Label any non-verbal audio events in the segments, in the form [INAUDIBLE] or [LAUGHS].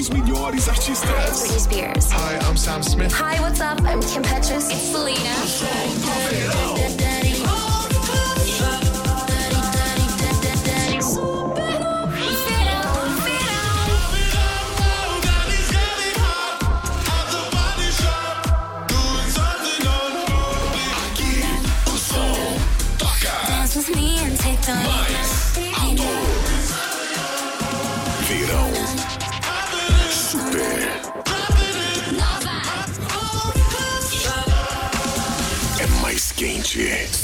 os melhores artistas. Britney Spears. Hi, I'm Sam Smith. Hi, what's up? I'm Kim Petras. It's Selena. Aqui o som toca Dance with me and take the mais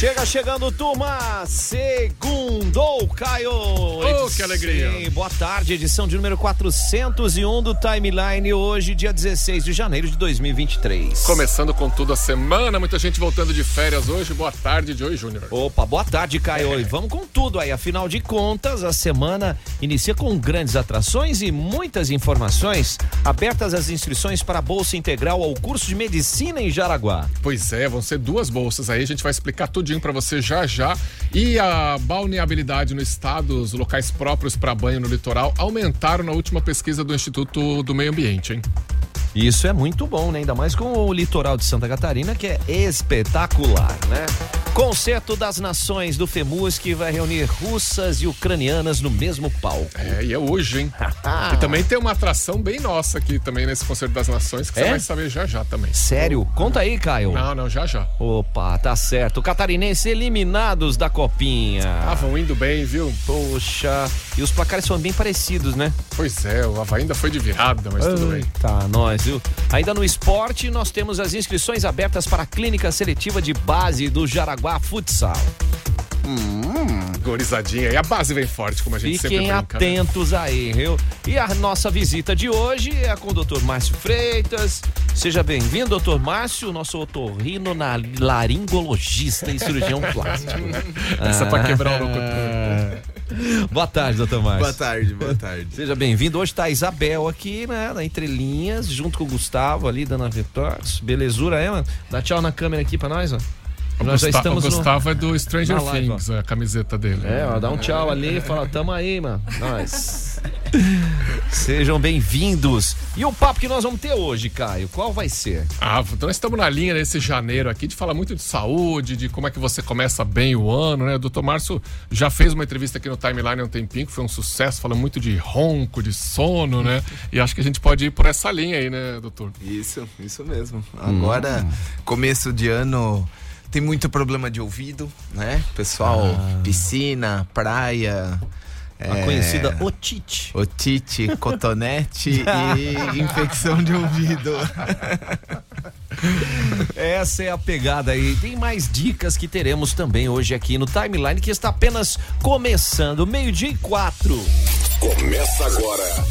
Chega chegando, turma! Segundou, Caio! Oh, que alegria. Sim, boa tarde, edição de número 401 do Timeline, hoje, dia 16 de janeiro de 2023. Começando com tudo a semana, muita gente voltando de férias hoje. Boa tarde, Joey Júnior. Opa, boa tarde, Caio. E vamos com tudo aí. Afinal de contas, a semana inicia com grandes atrações e muitas informações. Abertas as inscrições para a Bolsa Integral ao curso de Medicina em Jaraguá. Pois é, vão ser duas bolsas aí, a gente vai explicar tudinho pra você já já. E a balneabilidade no estado, os locais próprios para banho no litoral aumentaram na última pesquisa do Instituto do Meio Ambiente, hein? Isso é muito bom, né? Ainda mais com o litoral de Santa Catarina, que é espetacular, né? Concerto das Nações do FEMUS que vai reunir russas e ucranianas no mesmo palco. É, e é hoje, hein? [LAUGHS] e também tem uma atração bem nossa aqui também nesse Concerto das Nações, que É? você vai saber já já também. Sério? Conta aí, Caio. Não, não, já já. Opa, tá certo. Catarinense eliminados da copinha. Ah, vão indo bem, viu? Poxa, e os placares são bem parecidos, né? Pois é, o Havaí ainda foi de virada, mas tudo bem. Tá, nós, viu? Ainda no esporte, nós temos as inscrições abertas para a clínica seletiva de base do Jaraguá Futsal. Gorizadinha. E a base vem forte, como a gente sempre Fiquem brinca. né? atentos aí, viu? E a nossa visita de hoje é com o doutor Márcio Freitas. Seja bem-vindo, doutor Márcio, nosso otorrino na laringologista e cirurgião plástico. [LAUGHS] Essa é pra quebrar o louco Ah. [LAUGHS] Boa tarde, doutor Márcio. Boa tarde, boa tarde. Seja bem-vindo. Hoje tá a Isabel aqui, né? Na Entre Linhas, junto com o Gustavo ali, dando a vitórias. Belezura, é, mano? Dá tchau na câmera aqui pra nós, ó. Nós já Gustavo, estamos o no... Gustavo é do Stranger na live, Things, a camiseta dele. É, ó, dá um tchau ali e fala, tamo aí, mano. Nós. [LAUGHS] Sejam bem-vindos. E o papo que nós vamos ter hoje, Caio, qual vai ser? Ah, então nós estamos na linha nesse janeiro aqui de falar muito de saúde, de como é que você começa bem o ano, né? O doutor Márcio já fez uma entrevista aqui no Timeline há um tempinho, que foi um sucesso, fala muito de ronco, de sono, né? E acho que a gente pode ir por essa linha aí, né, doutor? Isso, isso mesmo. Agora, começo de ano, tem muito problema de ouvido, né? Pessoal, piscina, praia. A é, conhecida otite. Otite, [LAUGHS] cotonete e infecção de ouvido. [LAUGHS] Essa é a pegada aí. Tem mais dicas que teremos também hoje aqui no Timeline, que está apenas começando. Meio-dia e quatro. Começa agora.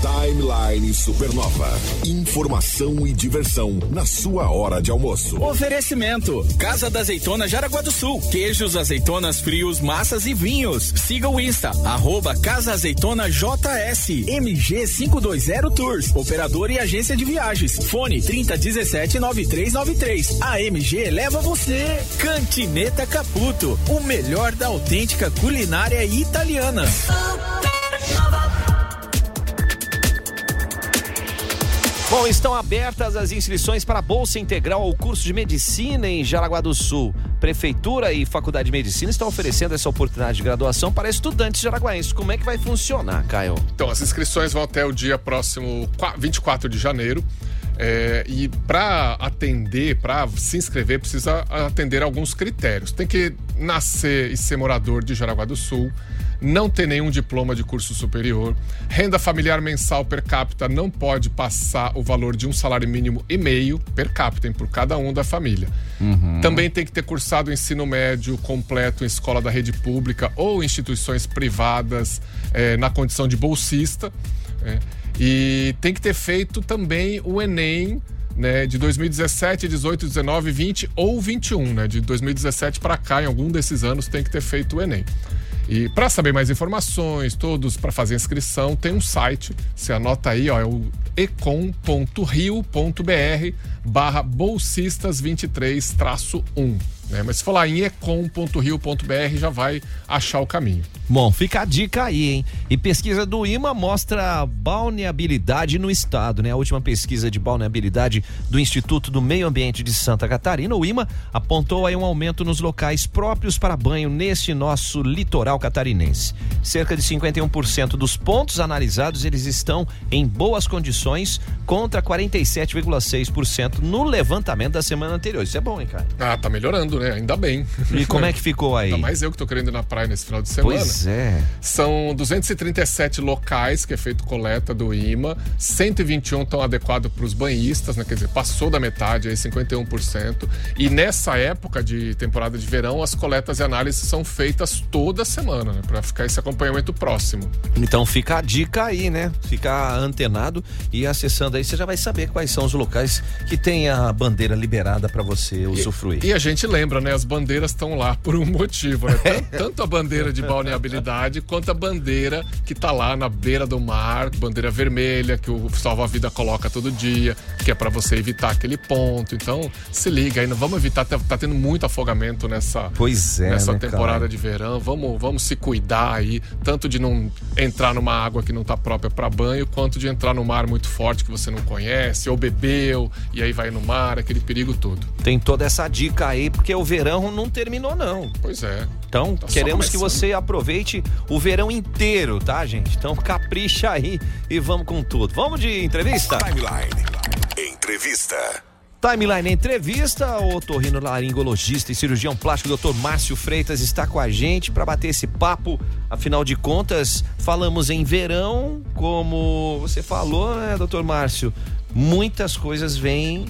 Timeline Supernova. Informação e diversão na sua hora de almoço. Oferecimento: Casa da Azeitona Jaraguá do Sul. Queijos, azeitonas frios, massas e vinhos. Siga o Insta, arroba Casa Azeitona JS. MG 520 Tours. Operador e agência de viagens. Fone 3017 9393. A MG leva você. Cantineta Caputo. O melhor da autêntica culinária italiana. Bom, estão abertas as inscrições para a Bolsa Integral ao curso de Medicina em Jaraguá do Sul. Prefeitura e Faculdade de Medicina estão oferecendo essa oportunidade de graduação para estudantes jaraguaenses. Como é que vai funcionar, Caio? Então, as inscrições vão até o dia próximo qua- 24 de janeiro. É, e para atender, para se inscrever, precisa atender alguns critérios. Tem que nascer e ser morador de Jaraguá do Sul, não ter nenhum diploma de curso superior, renda familiar mensal per capita não pode passar o valor de um salário mínimo e meio per capita hein, por cada um da família. Também tem que ter cursado o ensino médio completo em escola da rede pública ou instituições privadas eh, na condição de bolsista. né? E tem que ter feito também o Enem né, de 2017, 18, 19, 20 ou 21, né? De 2017 para cá, em algum desses anos, tem que ter feito o Enem. E para saber mais informações, todos para fazer inscrição, tem um site, você anota aí, ó, é o ecom.rio.br barra bolsistas 23-1. Né? Mas se for lá em ecom.rio.br já vai achar o caminho. Bom, fica a dica aí, hein? E pesquisa do IMA mostra balneabilidade no estado, né? A última pesquisa de balneabilidade do Instituto do Meio Ambiente de Santa Catarina, o IMA, apontou aí um aumento nos locais próprios para banho nesse nosso litoral catarinense. Cerca de 51% dos pontos analisados, eles estão em boas condições, contra 47,6% no levantamento da semana anterior. Isso é bom, hein, cara? Ah, tá melhorando, né? Ainda bem. E como é que ficou aí? Ainda mais eu que tô querendo ir na praia nesse final de semana. Pois é. São 237 locais que é feito coleta do IMA, 121 estão adequados para os banhistas, né? quer dizer, passou da metade, aí 51%. E nessa época de temporada de verão, as coletas e análises são feitas toda semana, né? para ficar esse acompanhamento próximo. Então fica a dica aí, né? Ficar antenado e acessando aí, você já vai saber quais são os locais que tem a bandeira liberada para você usufruir. E a gente lembra, né? As bandeiras estão lá por um motivo, né? [LAUGHS] Tanto, a bandeira de balneabilidade quanto a bandeira que tá lá na beira do mar, bandeira vermelha que o salva-vida coloca todo dia, que é para você evitar aquele ponto. Então, se liga aí, não vamos evitar, tá, tá tendo muito afogamento nessa, Pois é, nessa né, temporada cara? de verão. Vamos, vamos se cuidar aí, tanto de não entrar numa água que não tá própria para banho, quanto de entrar no mar muito forte que você não conhece, ou bebeu e aí vai no mar, aquele perigo todo. Tem toda essa dica aí, porque o verão não terminou, não. Pois é. Então, Tá queremos que você aproveite o verão inteiro, tá, gente? Então, capricha aí e vamos com tudo. Vamos de entrevista? Timeline. Entrevista. Timeline Entrevista, o torrino laringologista e cirurgião plástico Dr. Márcio Freitas está com a gente para bater esse papo. Afinal de contas, falamos em verão, como você falou, né, Dr. Márcio? Muitas coisas vêm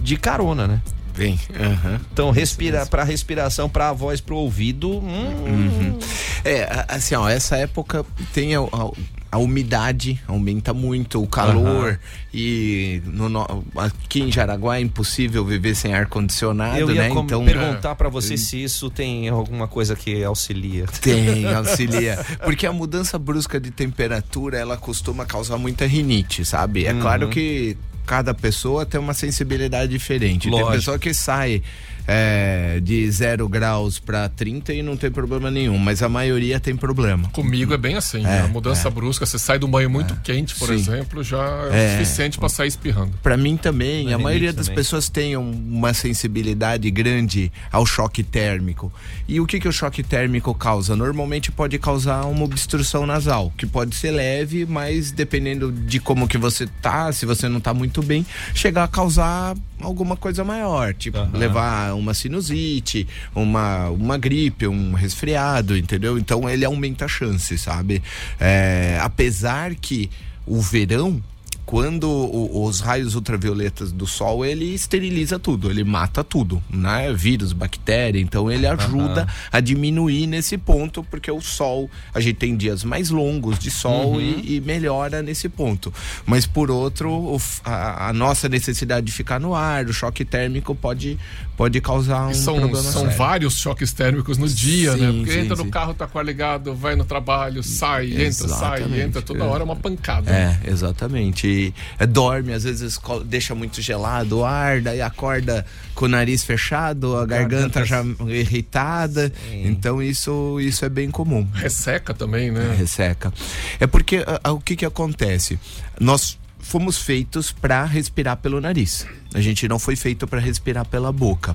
de carona, né? Vem. aham. Então, respira para respiração, para a voz, para o ouvido. hum, É, a- assim, ó, essa época tem a, a- a umidade aumenta muito, o calor e no, no- aqui em Jaraguá é impossível viver sem ar condicionado, Eu né? Então perguntar para você se isso tem alguma coisa que auxilia. Tem, [LAUGHS] auxilia. Porque a mudança brusca de temperatura, ela costuma causar muita rinite, sabe? É claro que cada pessoa tem uma sensibilidade diferente. Lógico. Tem pessoa que sai é, de 0 graus para 30 e não tem problema nenhum, mas a maioria tem problema. Comigo é bem assim, É, a mudança brusca, você sai do banho muito quente, por Sim. exemplo, já é, É. o suficiente para sair espirrando. Pra mim também, Na a maioria das também. pessoas tem um- uma sensibilidade grande ao choque térmico. E o que, que o choque térmico causa? Normalmente pode causar uma obstrução nasal, que pode ser leve, mas dependendo de como que você tá, se você não tá muito bem, chegar a causar alguma coisa maior, tipo Aham. levar uma sinusite, uma, uma gripe, um resfriado, entendeu? Então ele aumenta a chance, sabe? É, apesar que o verão quando o- os raios ultravioletas do sol ele esteriliza tudo, ele mata tudo, né? Vírus, bactéria, então ele ajuda a diminuir nesse ponto, porque o sol, a gente tem dias mais longos de sol e, e melhora nesse ponto. Mas por outro, o a, a nossa necessidade de ficar no ar, o choque térmico pode, pode causar um são, problema são sério. vários choques térmicos no dia, né? Sim, Porque sim, entra sim. no carro, tá com ar ligado, vai no trabalho, sai, entra, sai, entra, toda hora é uma pancada. né? É, exatamente. E, é, dorme, às vezes deixa muito gelado o ar, daí acorda com o nariz fechado, a garganta, já irritada. Então isso, isso é bem comum. Resseca também, né? Resseca. É porque a- a- o que que acontece? Nós fomos feitos para respirar pelo nariz. A gente não foi feito para respirar pela boca.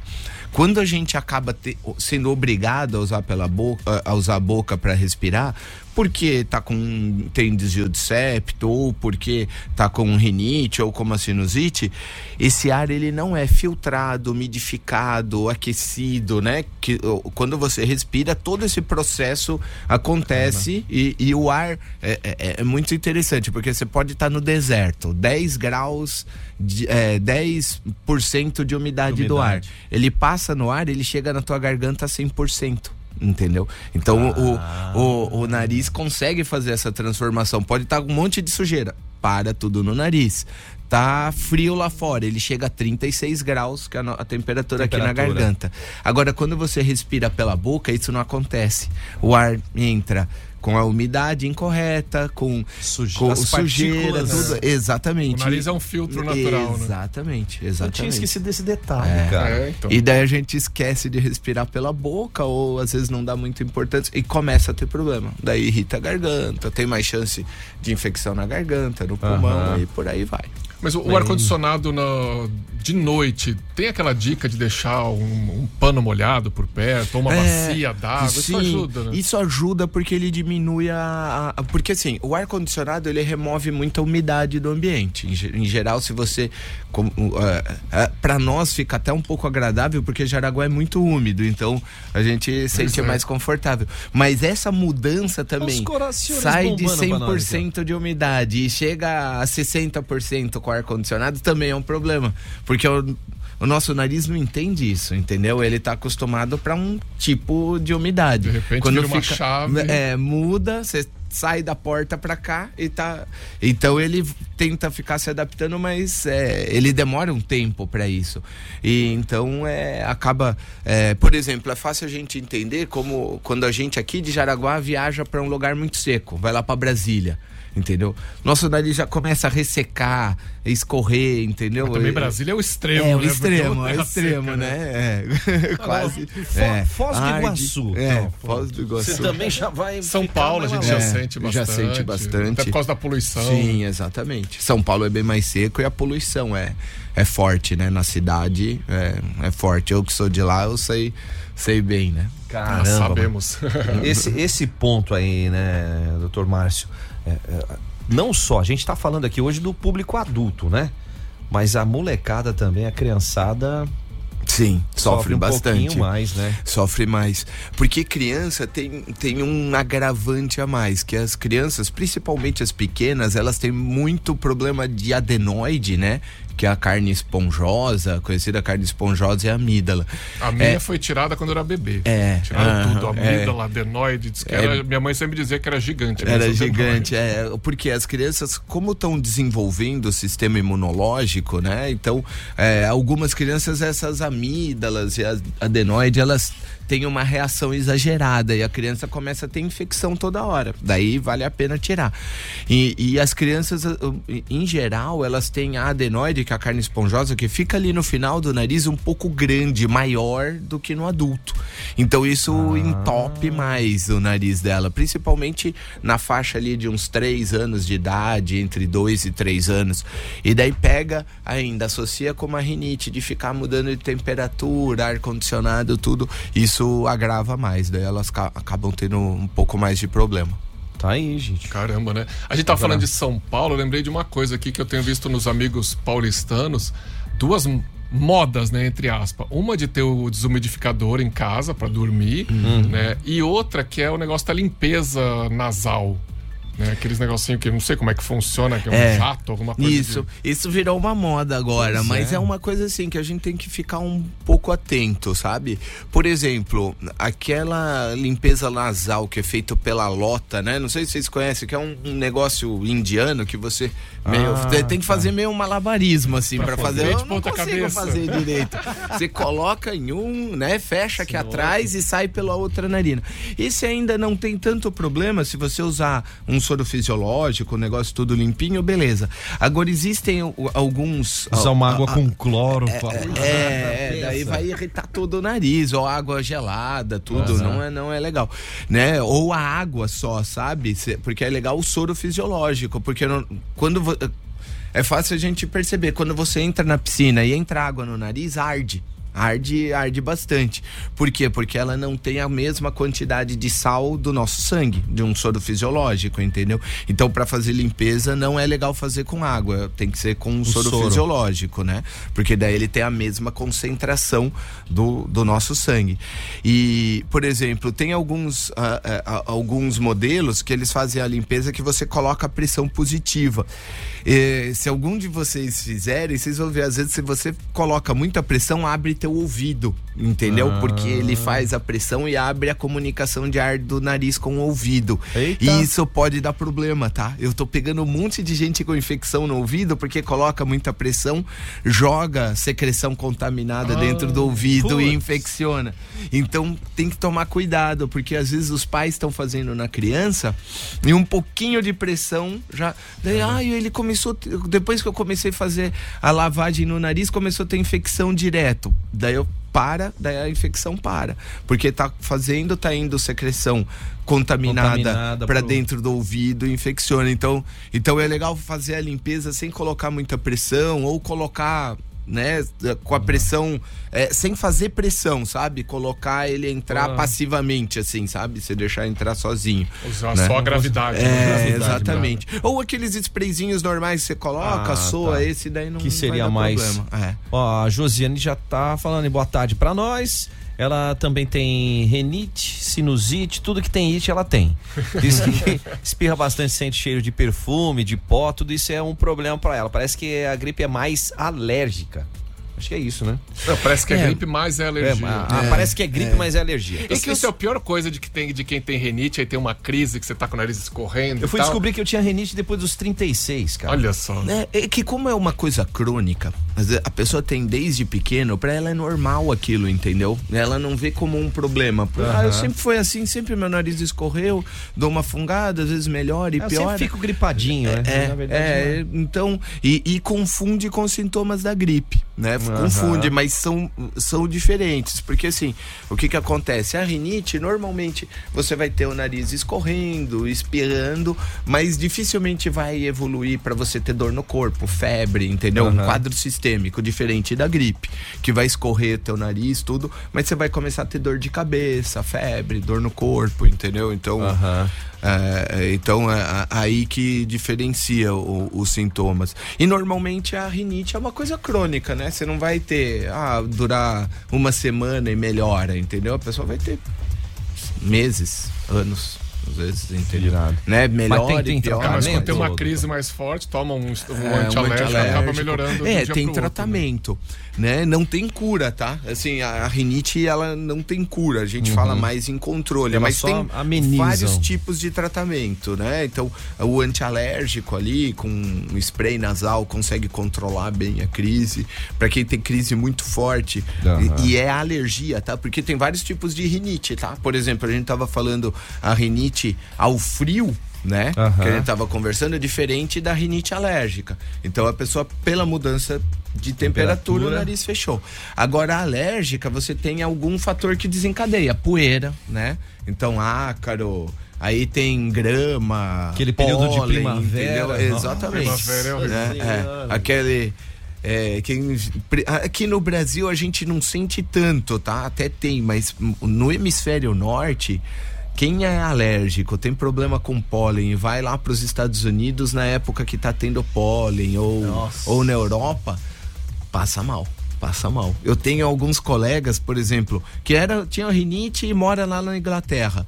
Quando a gente acaba te- sendo obrigado a usar pela boca, a usar a boca para respirar, porque tá com tem desvio de septo ou porque tá com rinite ou com uma sinusite, esse ar ele não é filtrado, umidificado, aquecido, né? Que quando você respira, todo esse processo acontece e, e o ar é, é- é muito interessante, porque você pode estar no deserto, 10 graus, de, é, 10% de umidade, do ar. Umidade. Ele passa no ar, ele chega na tua garganta a 100%. Entendeu? Então o, o, o nariz consegue fazer essa transformação. Pode estar com um monte de sujeira. Para tudo no nariz. Tá frio lá fora, ele chega a 36 graus, que é a, no- a temperatura, aqui na Temperatura. garganta. Agora, quando você respira pela boca, isso não acontece. O ar entra com a umidade incorreta, com, Suje- com as sujeira, partículas, tudo. Exatamente. O nariz é um filtro natural, né? Exatamente, Eu exatamente. tinha esquecido desse detalhe, É. cara. É, então. E daí a gente esquece de respirar pela boca ou às vezes não dá muita importância e começa a ter problema. Daí irrita a garganta, tem mais chance de infecção na garganta, no pulmão e por aí vai. Mas o, o ar-condicionado na- de noite, tem aquela dica de deixar um, um pano molhado por perto, ou uma É, bacia d'água? Isso ajuda, né? Isso ajuda porque ele diminui a, a- Porque assim, o ar-condicionado ele remove muita umidade do ambiente. Em, em geral, se você. para nós fica até um pouco agradável porque Jaraguá é muito úmido, então a gente sente é. mais confortável. Mas essa mudança também sai de bombando pra nós, 100% de umidade e chega a 60% com ar-condicionado também é um problema. Porque o, o nosso nariz não entende isso, entendeu? Ele tá acostumado para um tipo de umidade. De repente vira uma chave. É, muda, você sai da porta para cá e tá. Então ele tenta ficar se adaptando, mas é, ele demora um tempo para isso. E então é, acaba. é, por exemplo, é fácil a gente entender como quando a gente aqui de Jaraguá viaja para um lugar muito seco, vai lá para Brasília. Entendeu? Nosso nariz já começa a ressecar, escorrer, entendeu? Mas também Brasília é o extremo, é, o né? extremo, é o terra extremo, seca, né? É, [LAUGHS] quase. Fo- é. Foz do. Iguaçu. É, Então, Foz do Iguaçu. Você também já vai. São Paulo a gente lá. já É, sente já bastante. sente bastante. Até por causa da poluição. Sim, exatamente. São Paulo é bem mais seco e a poluição é, é forte, né? Na cidade é, é forte. Eu que sou de lá, eu sei, sei bem, né? Nós Caramba. sabemos. Esse, esse ponto aí, né, doutor Márcio? É, é, não só, a gente tá falando aqui hoje do público adulto, né? Mas a molecada também, a criançada Sim, sofre, um bastante. pouquinho mais, né? Sofre mais. Porque criança tem, tem um agravante a mais, que as crianças, principalmente as pequenas, elas têm muito problema de adenoide, né? Que é a carne esponjosa, conhecida carne esponjosa é a amígdala. A minha É. foi tirada quando eu era bebê. É. Tiraram tudo, é. amígdala, adenoide. Diz que É. era- minha mãe sempre dizia que era gigante. Era adenoide. gigante, é, porque as crianças, como estão desenvolvendo o sistema imunológico, né? Então, é, algumas crianças, essas amígdalas e as adenoide, elas têm uma reação exagerada e a criança começa a ter infecção toda hora. Daí vale a pena tirar. E, e as crianças, uh, em geral, elas têm a adenoide, que é a carne esponjosa, que fica ali no final do nariz um pouco grande, maior do que no adulto. Então isso entope mais o nariz dela, principalmente na faixa ali de uns 3 anos de idade, entre 2 e 3 anos. E daí pega ainda, associa com uma rinite de ficar mudando de temperatura, ar-condicionado, tudo. Isso agrava mais, daí elas ca- acabam tendo um pouco mais de problema. Tá aí, gente. Caramba, né? A gente tava falando de São Paulo, eu lembrei de uma coisa aqui que eu tenho visto nos amigos paulistanos, duas modas, né, entre aspas. Uma de ter o desumidificador em casa para dormir, né? E outra que é o negócio da limpeza nasal. Né? Aqueles negocinhos que eu não sei como é que funciona, que é um É, jato, alguma coisa. Isso, de- isso virou uma moda agora, Pois mas é. é. uma coisa assim que a gente tem que ficar um pouco atento, sabe? Por exemplo, aquela limpeza nasal que é feito pela lota, né? Não sei se vocês conhecem, que é um, um negócio indiano que você meio, Ah, tem- que tá. fazer meio um malabarismo assim Pra para fazer. Eu não ponta consigo cabeça. fazer direito. Você coloca em um, né? Fecha aqui atrás e sai pela outra narina. Esse ainda não tem tanto problema se você usar um soro fisiológico, o negócio tudo limpinho, beleza. Agora existem alguns. Usar uma a- água a- com cloro. pô. é, é, daí vai irritar todo o nariz, ou água gelada, tudo, não é, não é legal, né? Ou a água só, sabe? Porque é legal o soro fisiológico, porque não- quando é fácil a gente perceber, quando você entra na piscina e entra água no nariz, arde. Arde, arde bastante. Por quê? Porque ela não tem a mesma quantidade de sal do nosso sangue, de um soro fisiológico, entendeu? Então, para fazer limpeza, não é legal fazer com água, tem que ser com um soro, soro. fisiológico, né? Porque daí ele tem a mesma concentração do, do nosso sangue. E, por exemplo, tem alguns, ah, ah, alguns modelos que eles fazem a limpeza que você coloca a pressão positiva. Eh, se algum de vocês fizerem, vocês vão ver, às vezes, se você coloca muita pressão, abre teu ouvido. Entendeu? Porque ele faz a pressão e abre a comunicação de ar do nariz com o ouvido. Eita. E isso pode dar problema, tá? Eu tô pegando um monte de gente com infecção no ouvido porque coloca muita pressão, joga secreção contaminada dentro do ouvido e putz. infecciona. Então tem que tomar cuidado, porque às vezes os pais estão fazendo na criança e um pouquinho de pressão já. Daí, ai, ele começou. Depois que eu comecei a fazer a lavagem no nariz, começou a ter infecção direto. Daí eu para, daí a infecção para. Porque tá fazendo, tá indo secreção contaminada, Contaminada para pro- dentro do ouvido infecciona. Então, então é legal fazer a limpeza sem colocar muita pressão ou colocar né, com a pressão, é, sem fazer pressão, sabe? Colocar ele entrar Ah. passivamente, assim, sabe? Você deixar entrar sozinho. Usar Né? só a gravidade. né? É, gravidade, exatamente. Ou aqueles sprayzinhos normais que você coloca, Ah, soa, tá. esse daí não Que vai seria dar mais- problema. É. Ó, a Josiane já tá falando boa tarde pra nós. Ela também tem renite, sinusite, tudo que tem it ela tem. Diz que [LAUGHS] espirra bastante, sente cheiro de perfume, de pó, tudo isso é um problema pra ela. Parece que a gripe é mais alérgica. Acho que é isso, né? Não, parece que é, É. gripe, mas é É, alergia. ah, Parece que é gripe, mas é alergia. Isso, isso é a pior coisa de, que tem, de quem tem renite, aí tem uma crise que você tá com o nariz escorrendo. Eu fui e tal. descobrir que eu tinha renite depois dos 36, cara. Olha só. É, é que como é uma coisa crônica, às vezes a pessoa tem desde pequeno, pra ela é normal aquilo, entendeu? Ela não vê como um problema. Ah, eu sempre foi assim, sempre meu nariz escorreu, dou uma fungada, às vezes melhora e Eu piora. sempre fico gripadinho, né? É, Na verdade, é, então, e, e confunde com sintomas da gripe, né? Confunde, mas são, são diferentes, porque assim, o que que acontece? A rinite, normalmente, você vai ter o nariz escorrendo, espirrando, mas dificilmente vai evoluir para você ter dor no corpo, febre, entendeu? Um Aham. quadro sistêmico, diferente da gripe, que vai escorrer teu nariz, tudo, mas você vai começar a ter dor de cabeça, febre, dor no corpo, entendeu? Então, Aham. é, então é aí que diferencia o- os sintomas. E normalmente a rinite é uma coisa crônica, né? Você não vai ter, ah, durar uma semana e melhora, entendeu? A pessoa vai ter meses, anos, às vezes, entendeu? Irado. Né? Melhora tem e piora. Ah, mas quando tem uma Tratamento? crise mais forte, toma um, um É, um antialérgico, acaba antialérgico. melhorando. É, tem pro outro, né? Né? Não tem cura, tá? Assim, a, a rinite, ela não tem cura. A gente fala mais em controle, Ela mas tem amenizam. vários tipos de tratamento, né? Então, o antialérgico ali, com um spray nasal, consegue controlar bem a crise. Pra quem tem crise muito forte, Aham. e, e é alergia, tá? Porque tem vários tipos de rinite, tá? Por exemplo, a gente tava falando a rinite ao frio, né? Aham. Que a gente tava conversando, é diferente da rinite alérgica. Então a pessoa, pela mudança de temperatura, Temperatura. o nariz fechou. Agora, a alérgica, você tem algum fator que desencadeia. Poeira, né? Então, ácaro. Aí tem grama. Aquele período de primavera. entendeu? Exatamente. primavera é horrível. É, é. Aquele. É, quem, pre- aqui no Brasil a gente não sente tanto, tá? Até tem, mas no hemisfério norte, quem é alérgico, tem problema com pólen e vai lá para os Estados Unidos na época que tá tendo pólen ou, Nossa. ou na Europa, passa mal. Passa mal. Eu tenho alguns colegas, por exemplo, que era, tinha rinite e mora lá na Inglaterra.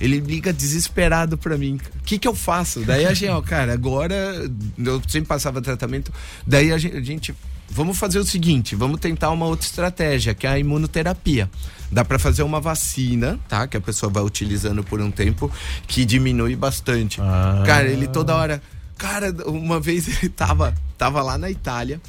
Ele liga desesperado pra mim. O que que eu faço? Daí a gente, ó, cara, agora eu sempre passava tratamento. Daí a gente, a gente, vamos fazer o seguinte, vamos tentar uma outra estratégia, que é a imunoterapia. Dá pra fazer uma vacina, tá? Que a pessoa vai utilizando por um tempo, que diminui bastante. Ah. Cara, ele toda hora, cara, uma vez ele tava, tava lá na Itália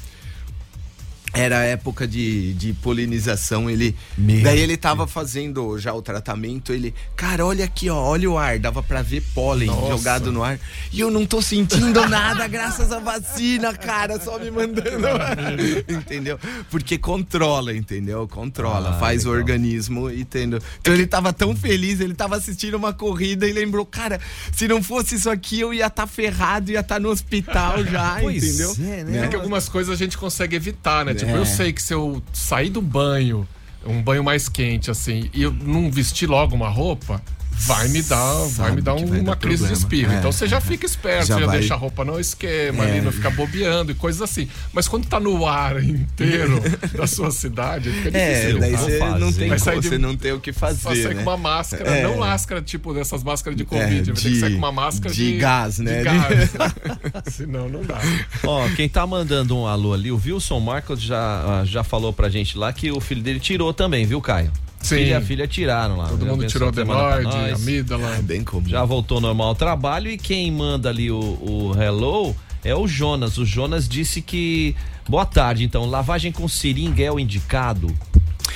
era a época de, de polinização, ele. Meu daí ele tava fazendo já o tratamento, ele. Cara, olha aqui, ó, olha o ar, dava pra ver pólen Nossa. jogado no ar. E eu não tô sentindo nada graças à vacina, cara, só me mandando. [LAUGHS] entendeu? Porque controla, entendeu? Controla, Ah, faz o legal. organismo, entendeu? Então ele tava tão feliz, ele tava assistindo uma corrida e lembrou, cara, se não fosse isso aqui, eu ia estar ferrado, ia estar no hospital já, Pois entendeu? é, né? É que algumas coisas a gente consegue evitar, né? Tipo, É. eu sei que se eu sair do banho, um banho mais quente, assim, e eu não vestir logo uma roupa, vai me dar, vai me dar que vai uma dar crise de problema. espirro. É, então você já é. fica esperto, Já você já vai- deixa a roupa no esquema É. ali, não fica bobeando e coisas assim. Mas quando tá no ar inteiro [LAUGHS] da sua cidade, fica É, difícil. daí tá? você não fazer. tem como, de- você não tem o que Só fazer, sair né? com uma máscara, É. não máscara tipo dessas máscaras de É, Covid, vai ter que de- sair com uma máscara de de, gás, né? De gás. [LAUGHS] [LAUGHS] Senão não dá. Ó, quem tá mandando um alô ali, o Wilson Marcos já, já falou pra gente lá que o filho dele tirou também, viu, Caio? Sim. Filho e a filha tiraram lá. Todo mundo tirou adenoide, amígdala. É bem comum. Já voltou normal ao trabalho e quem manda ali o, o hello é o Jonas. O Jonas disse que. Boa tarde, então. Lavagem com seringa é o indicado?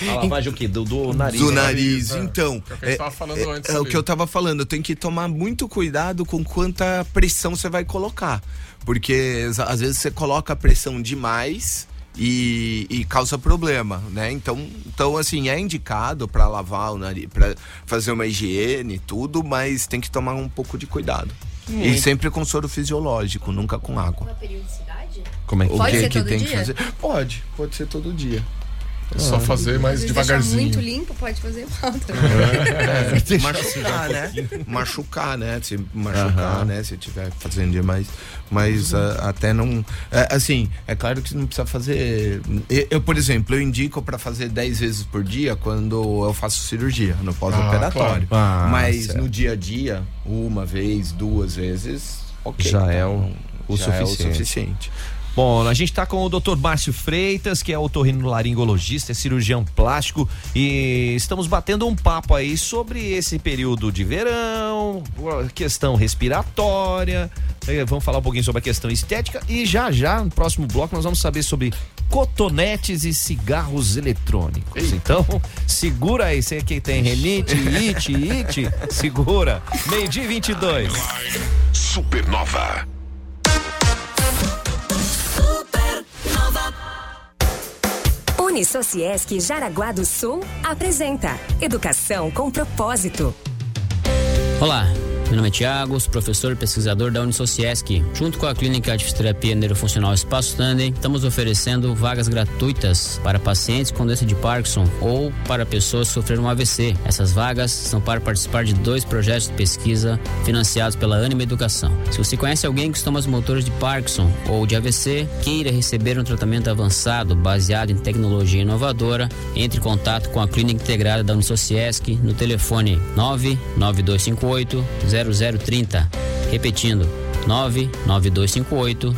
A lavagem o quê? Do, do nariz. do né? nariz, né? então. É falando antes é o que eu tava falando, tenho que tomar muito cuidado com quanta pressão você vai colocar. Porque às vezes você coloca a pressão demais e, e causa problema, né? Então, então assim, é indicado para lavar o nariz, para fazer uma higiene e tudo, mas tem que tomar um pouco de cuidado. E sempre com soro fisiológico, nunca com água. Uma periodicidade? Como é que O Pode que, ser que todo tem dia? que fazer? Pode, pode ser todo dia. É só fazer mais devagarzinho. muito limpo pode fazer mal também. É, [LAUGHS] machucar, né? Machucar, né? Se machucar, né? Se tiver fazendo demais. Mas ah, até não. é, assim, é claro que não precisa fazer. Eu, eu, por exemplo, eu indico para fazer 10 vezes por dia quando eu faço cirurgia, no pós-operatório. claro. Ah, Mas certo. no dia a dia, uma vez, duas vezes, ok. Já é o- o já é o suficiente. Bom, a gente tá com o Dr. Márcio Freitas, que é otorrinolaringologista, é cirurgião plástico, e estamos batendo um papo aí sobre esse período de verão, questão respiratória, eh, vamos falar um pouquinho sobre a questão estética e já já, no próximo bloco, nós vamos saber sobre cotonetes e cigarros eletrônicos. Então, segura aí, você que tem renite, it, it, segura. Meio-dia e 22. Supernova. Unisociesc Jaraguá do Sul apresenta Educação com Propósito. Olá, meu nome é Tiago, sou professor e pesquisador da Unisociesc. Junto com a Clínica de Fisioterapia Neurofuncional Espaço Tandem, estamos oferecendo vagas gratuitas para pacientes com doença de Parkinson ou para pessoas que sofreram um AVC. Essas vagas são para participar de dois projetos de pesquisa financiados pela Anima Educação. Se você conhece alguém com sintomas motores de Parkinson ou de AVC, queira receber um tratamento avançado baseado em tecnologia inovadora, entre em contato com a Clínica Integrada da Unisociesc no telefone 99258 0030. Repetindo, 99258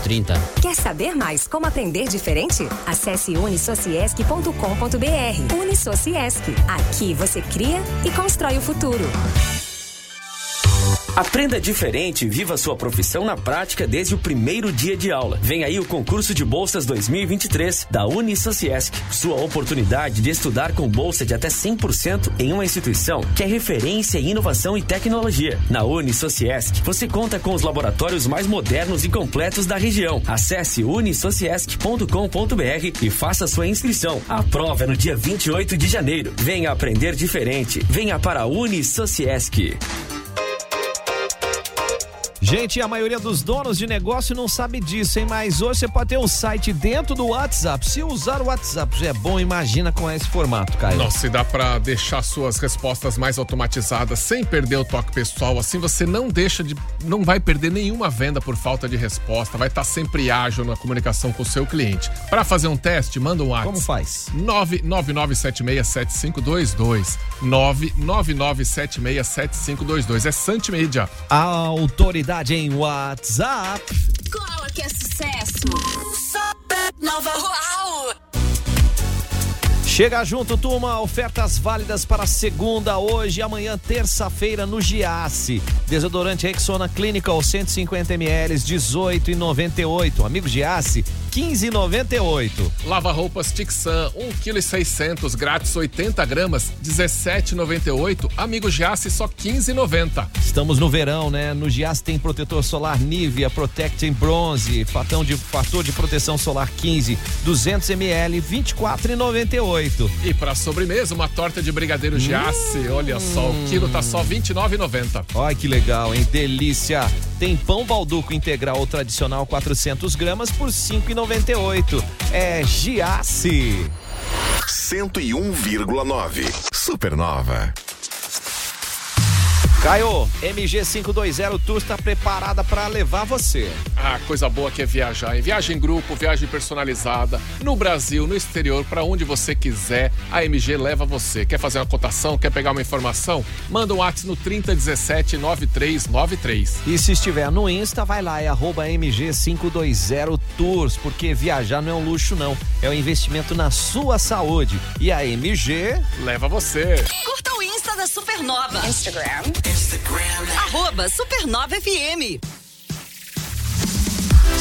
0030. Quer saber mais como aprender diferente? Acesse unisociesc.com.br. Unisociesc. Aqui você cria e constrói o futuro. Aprenda diferente e viva sua profissão na prática desde o primeiro dia de aula. Vem aí o concurso de bolsas 2023 da Unisociesc. Sua oportunidade de estudar com bolsa de até 100% em uma instituição que é referência em inovação e tecnologia. Na Unisociesc, você conta com os laboratórios mais modernos e completos da região. Acesse unisociesc.com.br e faça sua inscrição. A prova é no dia 28 de janeiro. Venha aprender diferente. Venha para a Unisociesc. Gente, a maioria dos donos de negócio não sabe disso, hein? Mas hoje você pode ter um site dentro do WhatsApp. Se usar o WhatsApp já é bom, imagina com esse formato, Caio. Nossa, e dá pra deixar suas respostas mais automatizadas sem perder o toque pessoal. Assim você não deixa de. não vai perder nenhuma venda por falta de resposta. Vai estar sempre ágil na comunicação com o seu cliente. Pra fazer um teste, manda um WhatsApp. Como faz? 999767522. 999767522. É Santimídia. A autoridade em WhatsApp. Cola que é sucesso. Supernova. Uau! Chega junto, turma. Ofertas válidas para segunda, hoje e amanhã, terça-feira, no Giasse. Desodorante Rexona Clinical 150ml, 18,98. Amigo Giasse, 15,98. Lava roupas Tixan, 1,6 kg, grátis 80 gramas, 17,98. Amigo Giasse, só 15,90. Estamos no verão, né? No Giasse tem protetor solar Nivea Protect em bronze, fatão de fator de proteção solar 15, 200 ml, 24,98. E para sobremesa, uma torta de brigadeiro Giasse. Olha só, o quilo tá só 29,90. Olha que legal, hein? Delícia! Tem pão balduco integral ou tradicional 400 gramas por 5,98. É Giasse. 101,9. Supernova. Caio, MG520 Tour está preparada para levar você. Ah, coisa boa que é viajar. Em viagem em grupo, viagem personalizada, no Brasil, no exterior, para onde você quiser, a MG leva você. Quer fazer uma cotação? Quer pegar uma informação? Manda um WhatsApp no 3017 9393. E se estiver no Insta, vai lá, é arroba MG520 Tours, porque viajar não é um luxo, não. É um investimento na sua saúde. E a MG leva você. Curta o Insta da Supernova. Instagram. Instagram. Arroba Supernova FM.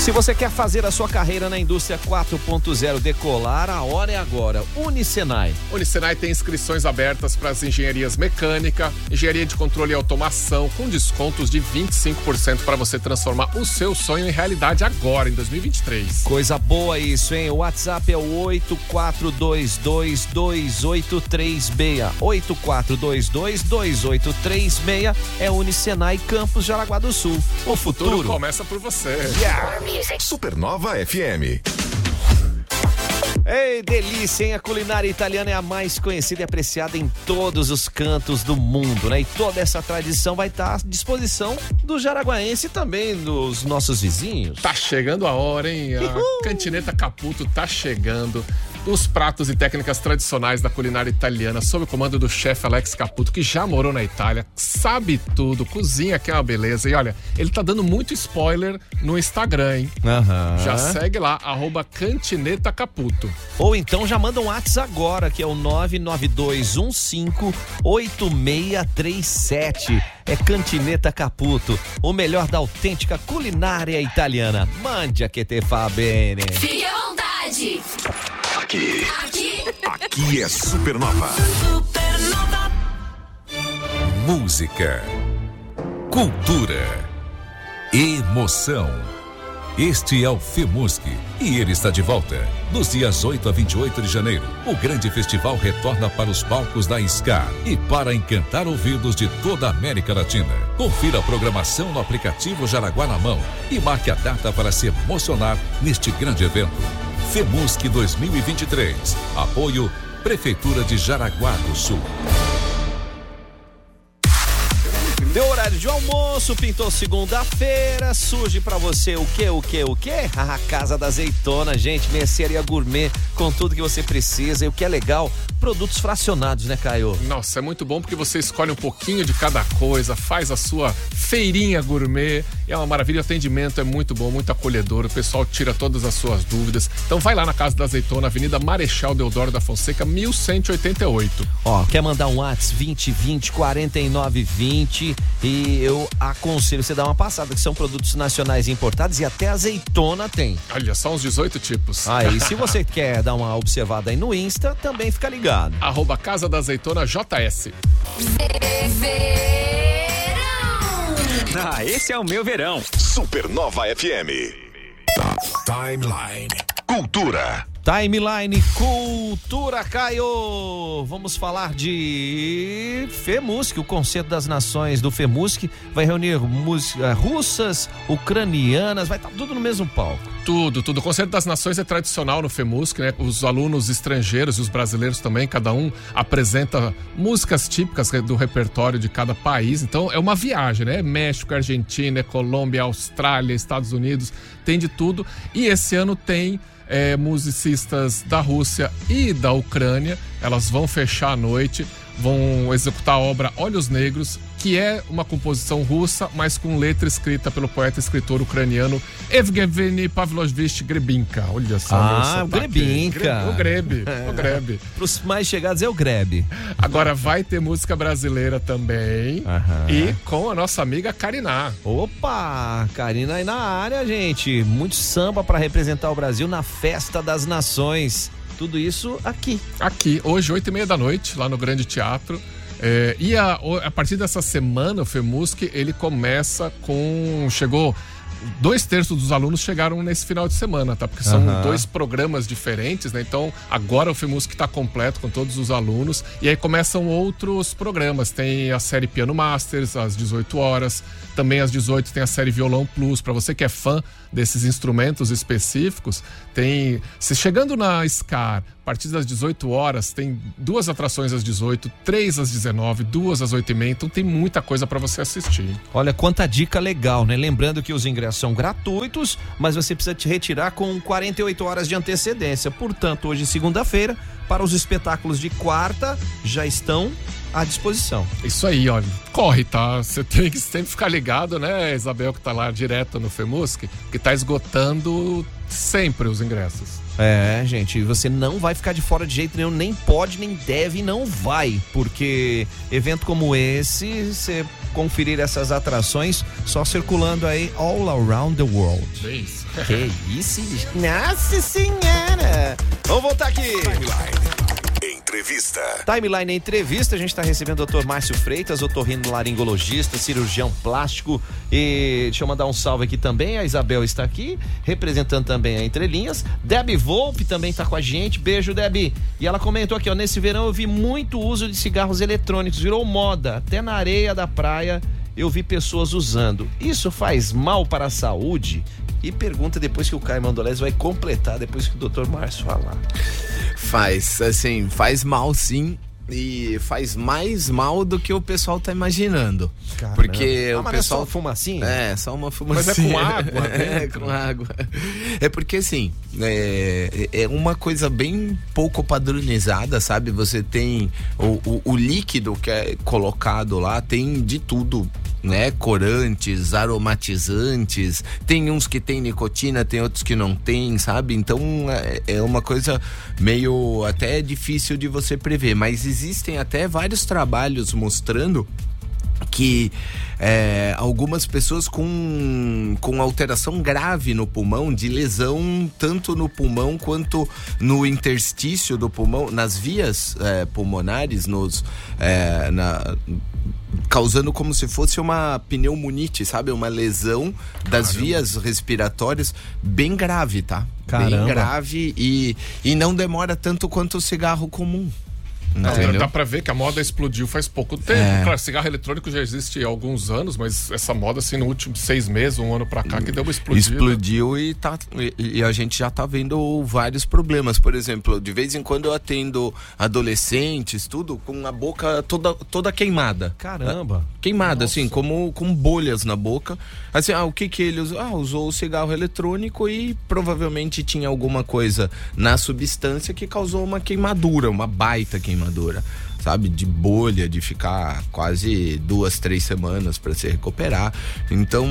Se você quer fazer a sua carreira na indústria 4.0 decolar, a hora é agora. Unicenai. Unicenai tem inscrições abertas para as engenharias mecânica, engenharia de controle e automação, com descontos de 25% para você transformar o seu sonho em realidade agora, em 2023. Coisa boa isso, hein? O WhatsApp é o 84222836. 84222836 é Unicenai Campus Jaraguá do Sul. O, o futuro, futuro começa por você. Yeah. Supernova FM. Ei, delícia, hein? A culinária italiana é a mais conhecida e apreciada em todos os cantos do mundo, né? E toda essa tradição vai estar à disposição do jaraguaense e também dos nossos vizinhos. Tá chegando a hora, hein? A Uhul. Cantineta Caputo tá chegando os pratos e técnicas tradicionais da culinária italiana sob o comando do chefe Alex Caputo, que já morou na Itália, sabe tudo, cozinha que é uma beleza. E olha, ele tá dando muito spoiler no Instagram, hein? Uhum. Já segue lá, arroba Cantineta Caputo. Ou então já manda um WhatsApp agora, que é o 992158637. É Cantineta Caputo, o melhor da autêntica culinária italiana. Mande a que te fa bene. Fique à vontade. Aqui. Aqui. Aqui é Supernova. Supernova. Música. Cultura. Emoção. Este é o FEMUSC e ele está de volta. Nos dias 8 a 28 de janeiro, o grande festival retorna para os palcos da SCAR e para encantar ouvidos de toda a América Latina. Confira a programação no aplicativo Jaraguá na Mão e marque a data para se emocionar neste grande evento. FEMUSC 2023. Apoio Prefeitura de Jaraguá do Sul. Horário de almoço, pintou segunda-feira, surge para você o que, o que, o que? [LAUGHS] A Casa da Azeitona, gente, mercearia gourmet com tudo que você precisa e o que é legal, produtos fracionados, né, Caio? Nossa, é muito bom porque você escolhe um pouquinho de cada coisa, faz a sua feirinha gourmet, é uma maravilha, o atendimento é muito bom, muito acolhedor, o pessoal tira todas as suas dúvidas. Então vai lá na Casa da Azeitona, Avenida Marechal Deodoro da Fonseca, 1188. Ó, quer mandar um WhatsApp 2020 4920 e eu aconselho você dar uma passada, que são produtos nacionais importados e até azeitona tem. Olha, só uns 18 tipos. Aí, [LAUGHS] se você quer dar uma observada aí no Insta, também fica ligado. Arroba Casa da Azeitona JS. [LAUGHS] Ah, esse é o meu verão. Supernova FM. Timeline. Cultura. Timeline Cultura Caio. Vamos falar de FEMUSC, o Concerto das Nações do FEMUSC vai reunir músicas russas, ucranianas, vai estar tudo no mesmo palco. Tudo, tudo. O Concerto das Nações é tradicional no FEMUSC, né? Os alunos estrangeiros e os brasileiros também, cada um apresenta músicas típicas do repertório de cada país. Então é uma viagem, né? México, Argentina, Colômbia, Austrália, Estados Unidos, tem de tudo. E esse ano tem é, musicistas da Rússia e da Ucrânia. Elas vão fechar a noite, vão executar a obra Olhos Negros, que é uma composição russa, mas com letra escrita pelo poeta e escritor ucraniano Evgeny Pavlovich Grebinka. Olha só, Ah, o Grebinka. O Grebe, [LAUGHS] o Grebe. Para os mais chegados é o Grebe. Agora vai ter música brasileira também e com a nossa amiga Kariná. Opa, Karina aí na área, gente. Muito samba para representar o Brasil na Festa das Nações. Tudo isso aqui. Aqui, hoje, oito e meia da noite, lá no Grande Teatro. É, e a, a partir dessa semana, o FEMUSC, ele começa com. Chegou. Dois terços dos alunos chegaram nesse final de semana, tá? Porque são Aham. dois programas diferentes, né? Então, agora o FEMUSC está completo com todos os alunos. E aí começam outros programas. Tem a série Piano Masters, às 18 horas. Também às 18 tem a série Violão Plus. Para você que é fã desses instrumentos específicos, tem. Se chegando na SCAR, partir das 18 horas, tem duas atrações às 18, três às 19, duas às 8 e meia. Então tem muita coisa para você assistir. Olha quanta dica legal, né? Lembrando que os ingressos são gratuitos, mas você precisa te retirar com 48 horas de antecedência. Portanto, hoje, segunda-feira, para os espetáculos de quarta, já estão à disposição. Isso aí, olha. Corre, tá? Você tem que sempre ficar ligado, né, Isabel, que tá lá direto no FEMUSC, que tá esgotando sempre os ingressos. É, gente, você não vai ficar de fora de jeito nenhum, nem pode, nem deve, não vai, porque evento como esse, você conferir essas atrações só circulando aí all around the world. É isso. Que isso, nossa senhora! Vamos voltar aqui. Entrevista. Timeline Entrevista, a gente está recebendo o Dr. Márcio Freitas, otorrino laringologista, cirurgião plástico. E deixa eu mandar um salve aqui também. A Isabel está aqui, representando também a Entrelinhas. Debbie Volpe também está com a gente. Beijo, Debbie. E ela comentou aqui, ó, nesse verão eu vi muito uso de cigarros eletrônicos, virou moda. Até na areia da praia eu vi pessoas usando. Isso faz mal para a saúde? E pergunta depois que o Caio Mandolés vai completar, depois que o Dr. Márcio falar. Faz, assim, faz mal sim. E faz mais mal do que o pessoal tá imaginando. Caramba. Porque Ah, o não é pessoal. só fumacinha? É, só uma fumacinha. Mas é com água [LAUGHS] é, dentro? com água. É porque assim, é, é uma coisa bem pouco padronizada, sabe? Você tem o, o, o líquido que é colocado lá, tem de tudo. Né, corantes, aromatizantes, tem uns que tem nicotina, tem outros que não tem, sabe? Então é, é uma coisa meio até difícil de você prever, mas existem até vários trabalhos mostrando que é, algumas pessoas com, com alteração grave no pulmão, de lesão tanto no pulmão quanto no interstício do pulmão, nas vias é, pulmonares, nos, é, na, causando como se fosse uma pneumonite, sabe? Uma lesão das vias respiratórias bem grave, tá? Caramba. Bem grave e, e não demora tanto quanto o cigarro comum. Não, dá, pra ver que a moda explodiu faz pouco tempo. É. Claro, cigarro eletrônico já existe há alguns anos, mas essa moda, assim, no último seis meses, um ano pra cá, que deu uma explodida. Explodiu e, tá, e, e a gente já tá vendo vários problemas. Por exemplo, de vez em quando eu atendo adolescentes, tudo, com a boca toda, toda queimada. Caramba. Queimada, assim, como com bolhas na boca. Assim, ah, o que que ele usou? Ah, usou o cigarro eletrônico e provavelmente tinha alguma coisa na substância que causou uma queimadura, uma baita queimadura. Sabe, de bolha, de ficar quase duas, três semanas para se recuperar. Então,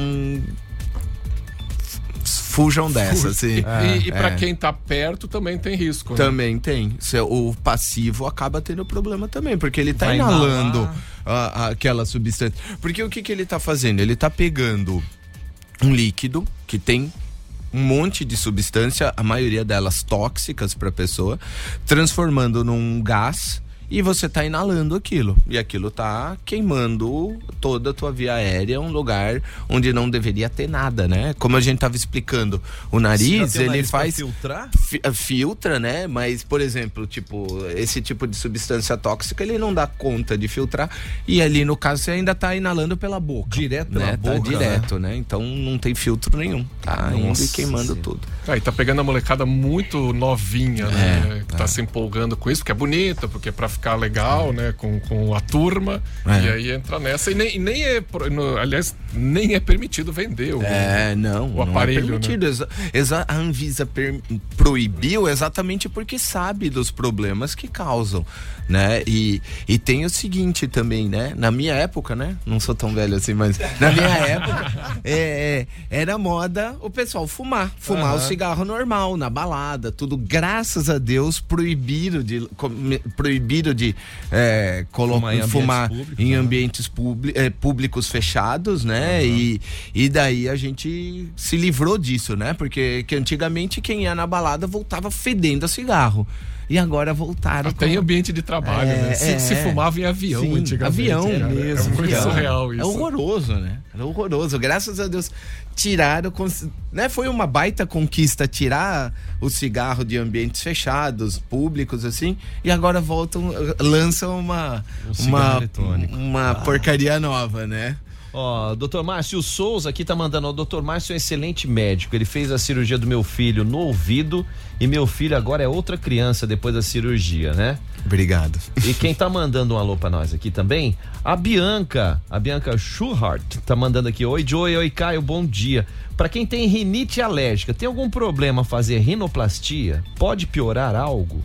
fujam dessa, assim. E, e pra É. quem tá perto também tem risco. né? Também tem. Se- O passivo acaba tendo problema também, porque ele tá Vai inalando a- a- aquela substância. Porque o que, que ele tá fazendo? Ele tá pegando um líquido que tem um monte de substância, a maioria delas tóxicas para a pessoa, transformando num gás e você tá inalando aquilo. E aquilo tá queimando toda a tua via aérea, um lugar onde não deveria ter nada, né? Como a gente tava explicando, o nariz, tem o ele nariz faz filtrar? fi- eh, filtra, né? Mas, por exemplo, tipo, esse tipo de substância tóxica, ele não dá conta de filtrar. E ali, no caso, você ainda tá inalando pela boca. Direto né? pela Tá boca, direto, né? Então não tem filtro nenhum. Tá indo e Nossa queimando Senhora. tudo. Aí tá pegando a molecada muito novinha, né? É, que tá se empolgando com isso, porque é bonita, porque é pra ficar legal, né? Com, com a turma. É. E aí entra nessa. E nem, nem é. aliás, nem é permitido vender o, É, não. o não aparelho. é permitido. né? Exa- exa- a Anvisa per- proibiu exatamente porque sabe dos problemas que causam, né? E, e tem o seguinte também, né? Na minha época, né? Não sou tão velho assim, mas na minha [LAUGHS] época é, é, era moda o pessoal fumar, fumar o Aham. cigarro normal na balada, tudo. Graças a Deus proibiram de proibiram de é, Fumar em ambientes fumar públicos, em ambientes eh, públicos fechados, né? E, e daí a gente se livrou disso, né? Porque que antigamente quem ia na balada voltava fedendo a cigarro. E agora voltaram. Até em ambiente de trabalho, né? Se, se fumava em avião Sim, antigamente. Avião cara. mesmo. É muito avião. surreal isso. É horroroso, né? É horroroso. Graças a Deus tiraram, né? Foi uma baita conquista tirar o cigarro de ambientes fechados, públicos assim, e agora voltam, lançam uma Um uma uma porcaria nova, né? Ó, doutor Márcio Souza aqui tá mandando, o doutor Márcio é um excelente médico, ele fez a cirurgia do meu filho no ouvido e meu filho agora é outra criança depois da cirurgia, né? Obrigado. E quem tá mandando um alô pra nós aqui também? A Bianca, a Bianca Schuhart tá mandando aqui, oi Joey, oi Caio, bom dia. Pra quem tem rinite alérgica, tem algum problema fazer rinoplastia? Pode piorar algo?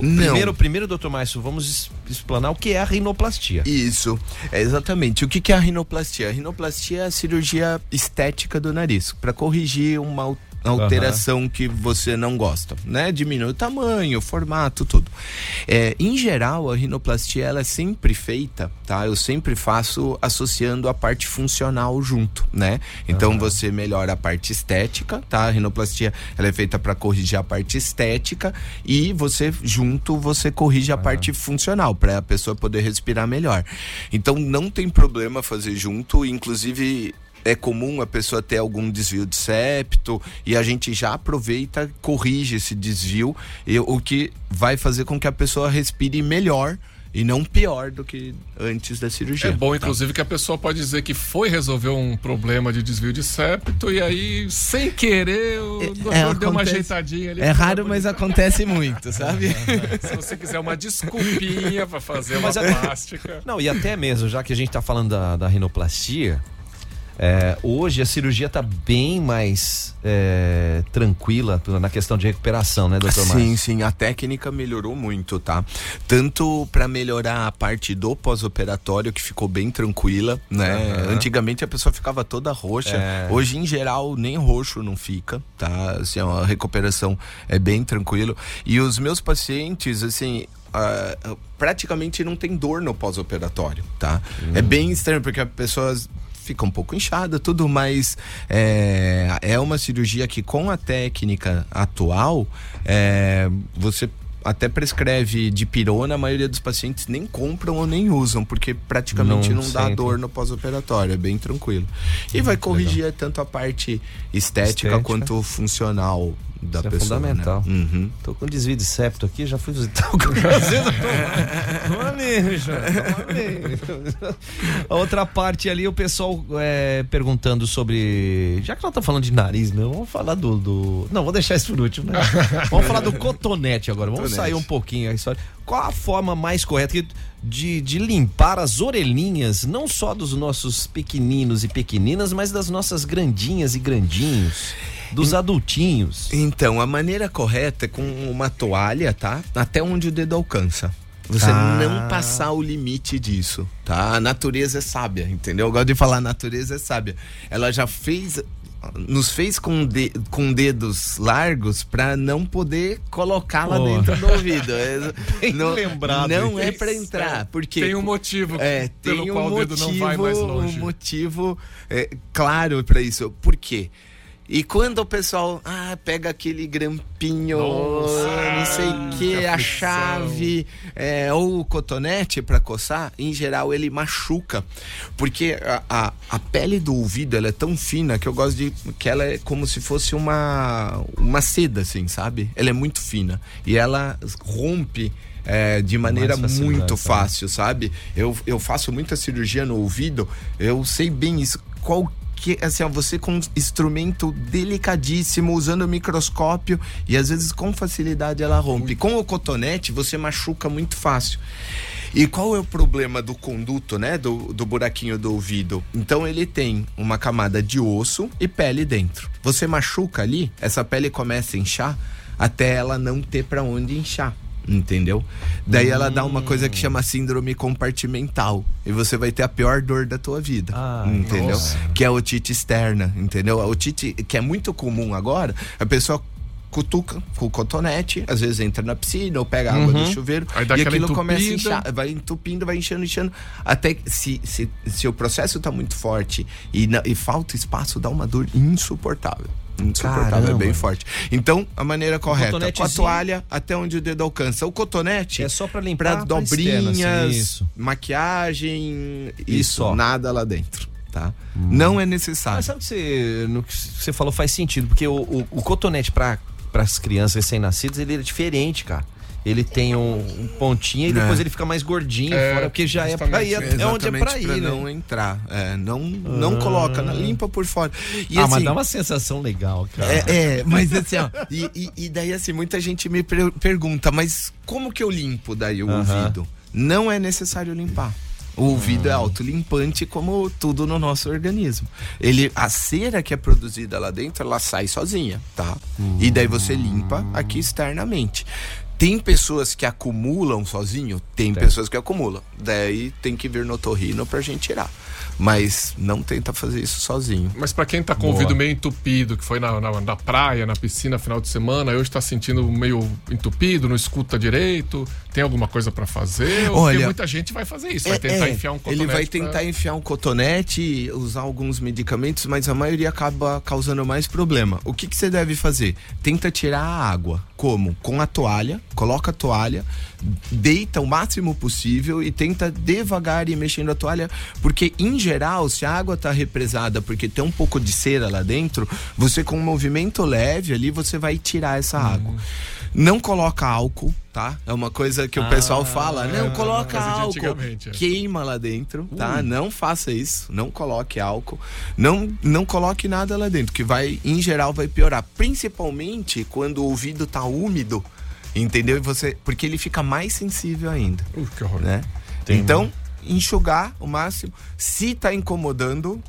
Não. Primeiro, primeiro, doutor Márcio, vamos explanar o que é a rinoplastia. Isso, é exatamente. O que, que é a rinoplastia? A rinoplastia é a cirurgia estética do nariz, para corrigir uma al- alteração que você não gosta, né? Diminui o tamanho, o formato, tudo. É, em geral, a rinoplastia ela é sempre feita, tá? Eu sempre faço associando a parte funcional junto, né? Então você melhora a parte estética, tá? A rinoplastia ela é feita para corrigir a parte estética e você junto você corrige a parte funcional para a pessoa poder respirar melhor. Então não tem problema fazer junto, inclusive é comum a pessoa ter algum desvio de septo e a gente já aproveita, corrige esse desvio, e, o que vai fazer com que a pessoa respire melhor e não pior do que antes da cirurgia. É bom, tá? inclusive, que a pessoa pode dizer que foi resolver um problema de desvio de septo e aí, sem querer, o doutor É, deu uma acontece- ajeitadinha ali. É raro, mas acontece muito, sabe? [LAUGHS] Se você quiser uma desculpinha pra fazer uma Mas é- plástica. Não, e até mesmo, já que a gente tá falando da, da rinoplastia, é, hoje a cirurgia tá bem mais é, tranquila na questão de recuperação, né, doutor Márcio? Sim, sim, a técnica melhorou muito, tá? Tanto para melhorar a parte do pós-operatório, que ficou bem tranquila, né? Aham. Antigamente a pessoa ficava toda roxa. É. Hoje, em geral, nem roxo não fica, tá? Assim, a recuperação é bem tranquilo. E os meus pacientes, assim. ah, praticamente não tem dor no pós-operatório, tá? É bem estranho, porque a pessoa fica um pouco inchada, tudo, mas é, é uma cirurgia que com a técnica atual, é, você até prescreve de pirona, a maioria dos pacientes nem compram ou nem usam, porque praticamente Não não, dá dor no pós-operatório, é bem tranquilo. E vai corrigir tanto a parte estética, Estética. quanto funcional da Isso é pessoa. né? fundamental. Uhum. Tô com desvio de septo aqui, já fui visitar o já, toma ali. A outra parte ali, o pessoal é, perguntando sobre. Já que nós estamos falando de nariz, né? Vamos falar do, do- Não, vou deixar isso por último, né? [LAUGHS] Vamos falar do cotonete agora. Vamos Cotonete. sair um pouquinho a história. Qual a forma mais correta que- de, de limpar as orelhinhas, não só dos nossos pequeninos e pequeninas, mas das nossas grandinhas e grandinhos, dos adultinhos? Então, a maneira correta é com uma toalha, tá? Até onde o dedo alcança. Você Ah. não passar o limite disso, tá? A natureza é sábia, entendeu? Eu gosto de falar, a natureza é sábia. Ela já fez nos fez com, de- com dedos largos pra não poder colocar lá dentro do ouvido. É, [LAUGHS] não, lembrado. Não é Isso, pra é. entrar, porque Tem um motivo é, pelo tem qual um o dedo não vai mais longe. um motivo é, claro pra isso. Por quê? E quando o pessoal ah, pega aquele grampinho, Nossa, não sei o que, a chave, é, ou o cotonete pra coçar, em geral ele machuca. Porque a, a, a pele do ouvido ela é tão fina que eu gosto de. que ela é como se fosse uma, uma seda, assim, sabe? Ela é muito fina. E ela rompe. é, de maneira muito fácil, sabe? Eu, eu faço muita cirurgia no ouvido, eu sei bem isso. Qual que, assim, ó, você com um instrumento delicadíssimo, usando microscópio, e às vezes com facilidade ela rompe. Com o cotonete, você machuca muito fácil. E qual é o problema do conduto, né? Do, do buraquinho do ouvido? Então ele tem uma camada de osso e pele dentro. Você machuca ali, essa pele começa a inchar até ela não ter pra onde inchar. Entendeu? Daí ela dá uma coisa que chama síndrome compartimental. E você vai ter a pior dor da tua vida. Ah, entendeu? nossa. Que é a otite externa, entendeu? A otite, que é muito comum agora, a pessoa cutuca com o cotonete, às vezes entra na piscina ou pega água do chuveiro e aquilo começa a entupida. inchar, vai entupindo, vai enchendo, enchendo, até que se, se, se o processo tá muito forte e, na- e falta espaço, dá uma dor insuportável. Insuportável, Caramba. é bem forte. Então, a maneira correta, com a toalha até onde o dedo alcança. O cotonete É só pra limpar pra a dobrinhas, externa, assim, isso. maquiagem, E isso, só. nada lá dentro, tá? Não é necessário. Mas sabe que você, no que você falou faz sentido, porque o, o, o cotonete para as crianças recém-nascidas, ele é diferente, cara. Ele tem um, um pontinho e É. depois ele fica mais gordinho É, fora, porque já é pra ir até onde é pra ir, né? não entrar. É, não, não coloca, não, limpa por fora. E ah, assim, mas dá uma sensação legal, cara. É, é, mas assim, ó, e, e- e daí assim, muita gente me per- pergunta, mas como que eu limpo daí o Aham. ouvido? Não é necessário limpar. O ouvido é Ah. autolimpante como tudo no nosso organismo. Ele, a cera que é produzida lá dentro, ela sai sozinha, tá? E daí você limpa aqui externamente. Tem pessoas que acumulam sozinho? Tem pessoas que acumulam. Daí tem que vir no torrino pra gente tirar. Mas não tenta fazer isso sozinho. Mas pra quem tá com o ouvido meio entupido, que foi na, na, na praia, na piscina, final de semana, hoje tá sentindo meio entupido, não escuta direito, tem alguma coisa pra fazer? Ou Porque Olha, muita gente vai fazer isso, vai É, tentar é, enfiar um cotonete. Ele vai pra- tentar enfiar um cotonete, usar alguns medicamentos, mas a maioria acaba causando mais problema. O que, que você deve fazer? Tenta tirar a água. Como? Com a toalha, coloca a toalha, deita o máximo possível e tenta devagar ir mexendo a toalha, porque em geral, se a água tá represada porque tem um pouco de cera lá dentro, você com um movimento leve ali, você vai tirar essa água. Não coloca álcool, tá? É uma coisa que o pessoal fala, não coloca álcool é. queima lá dentro, tá? Não faça isso, não coloque álcool, não não coloque nada lá dentro, que vai em geral vai piorar, principalmente quando o ouvido tá úmido, entendeu? E você, porque ele fica mais sensível ainda, Uh, que horror. né? Então, enxugar o máximo. Se tá incomodando,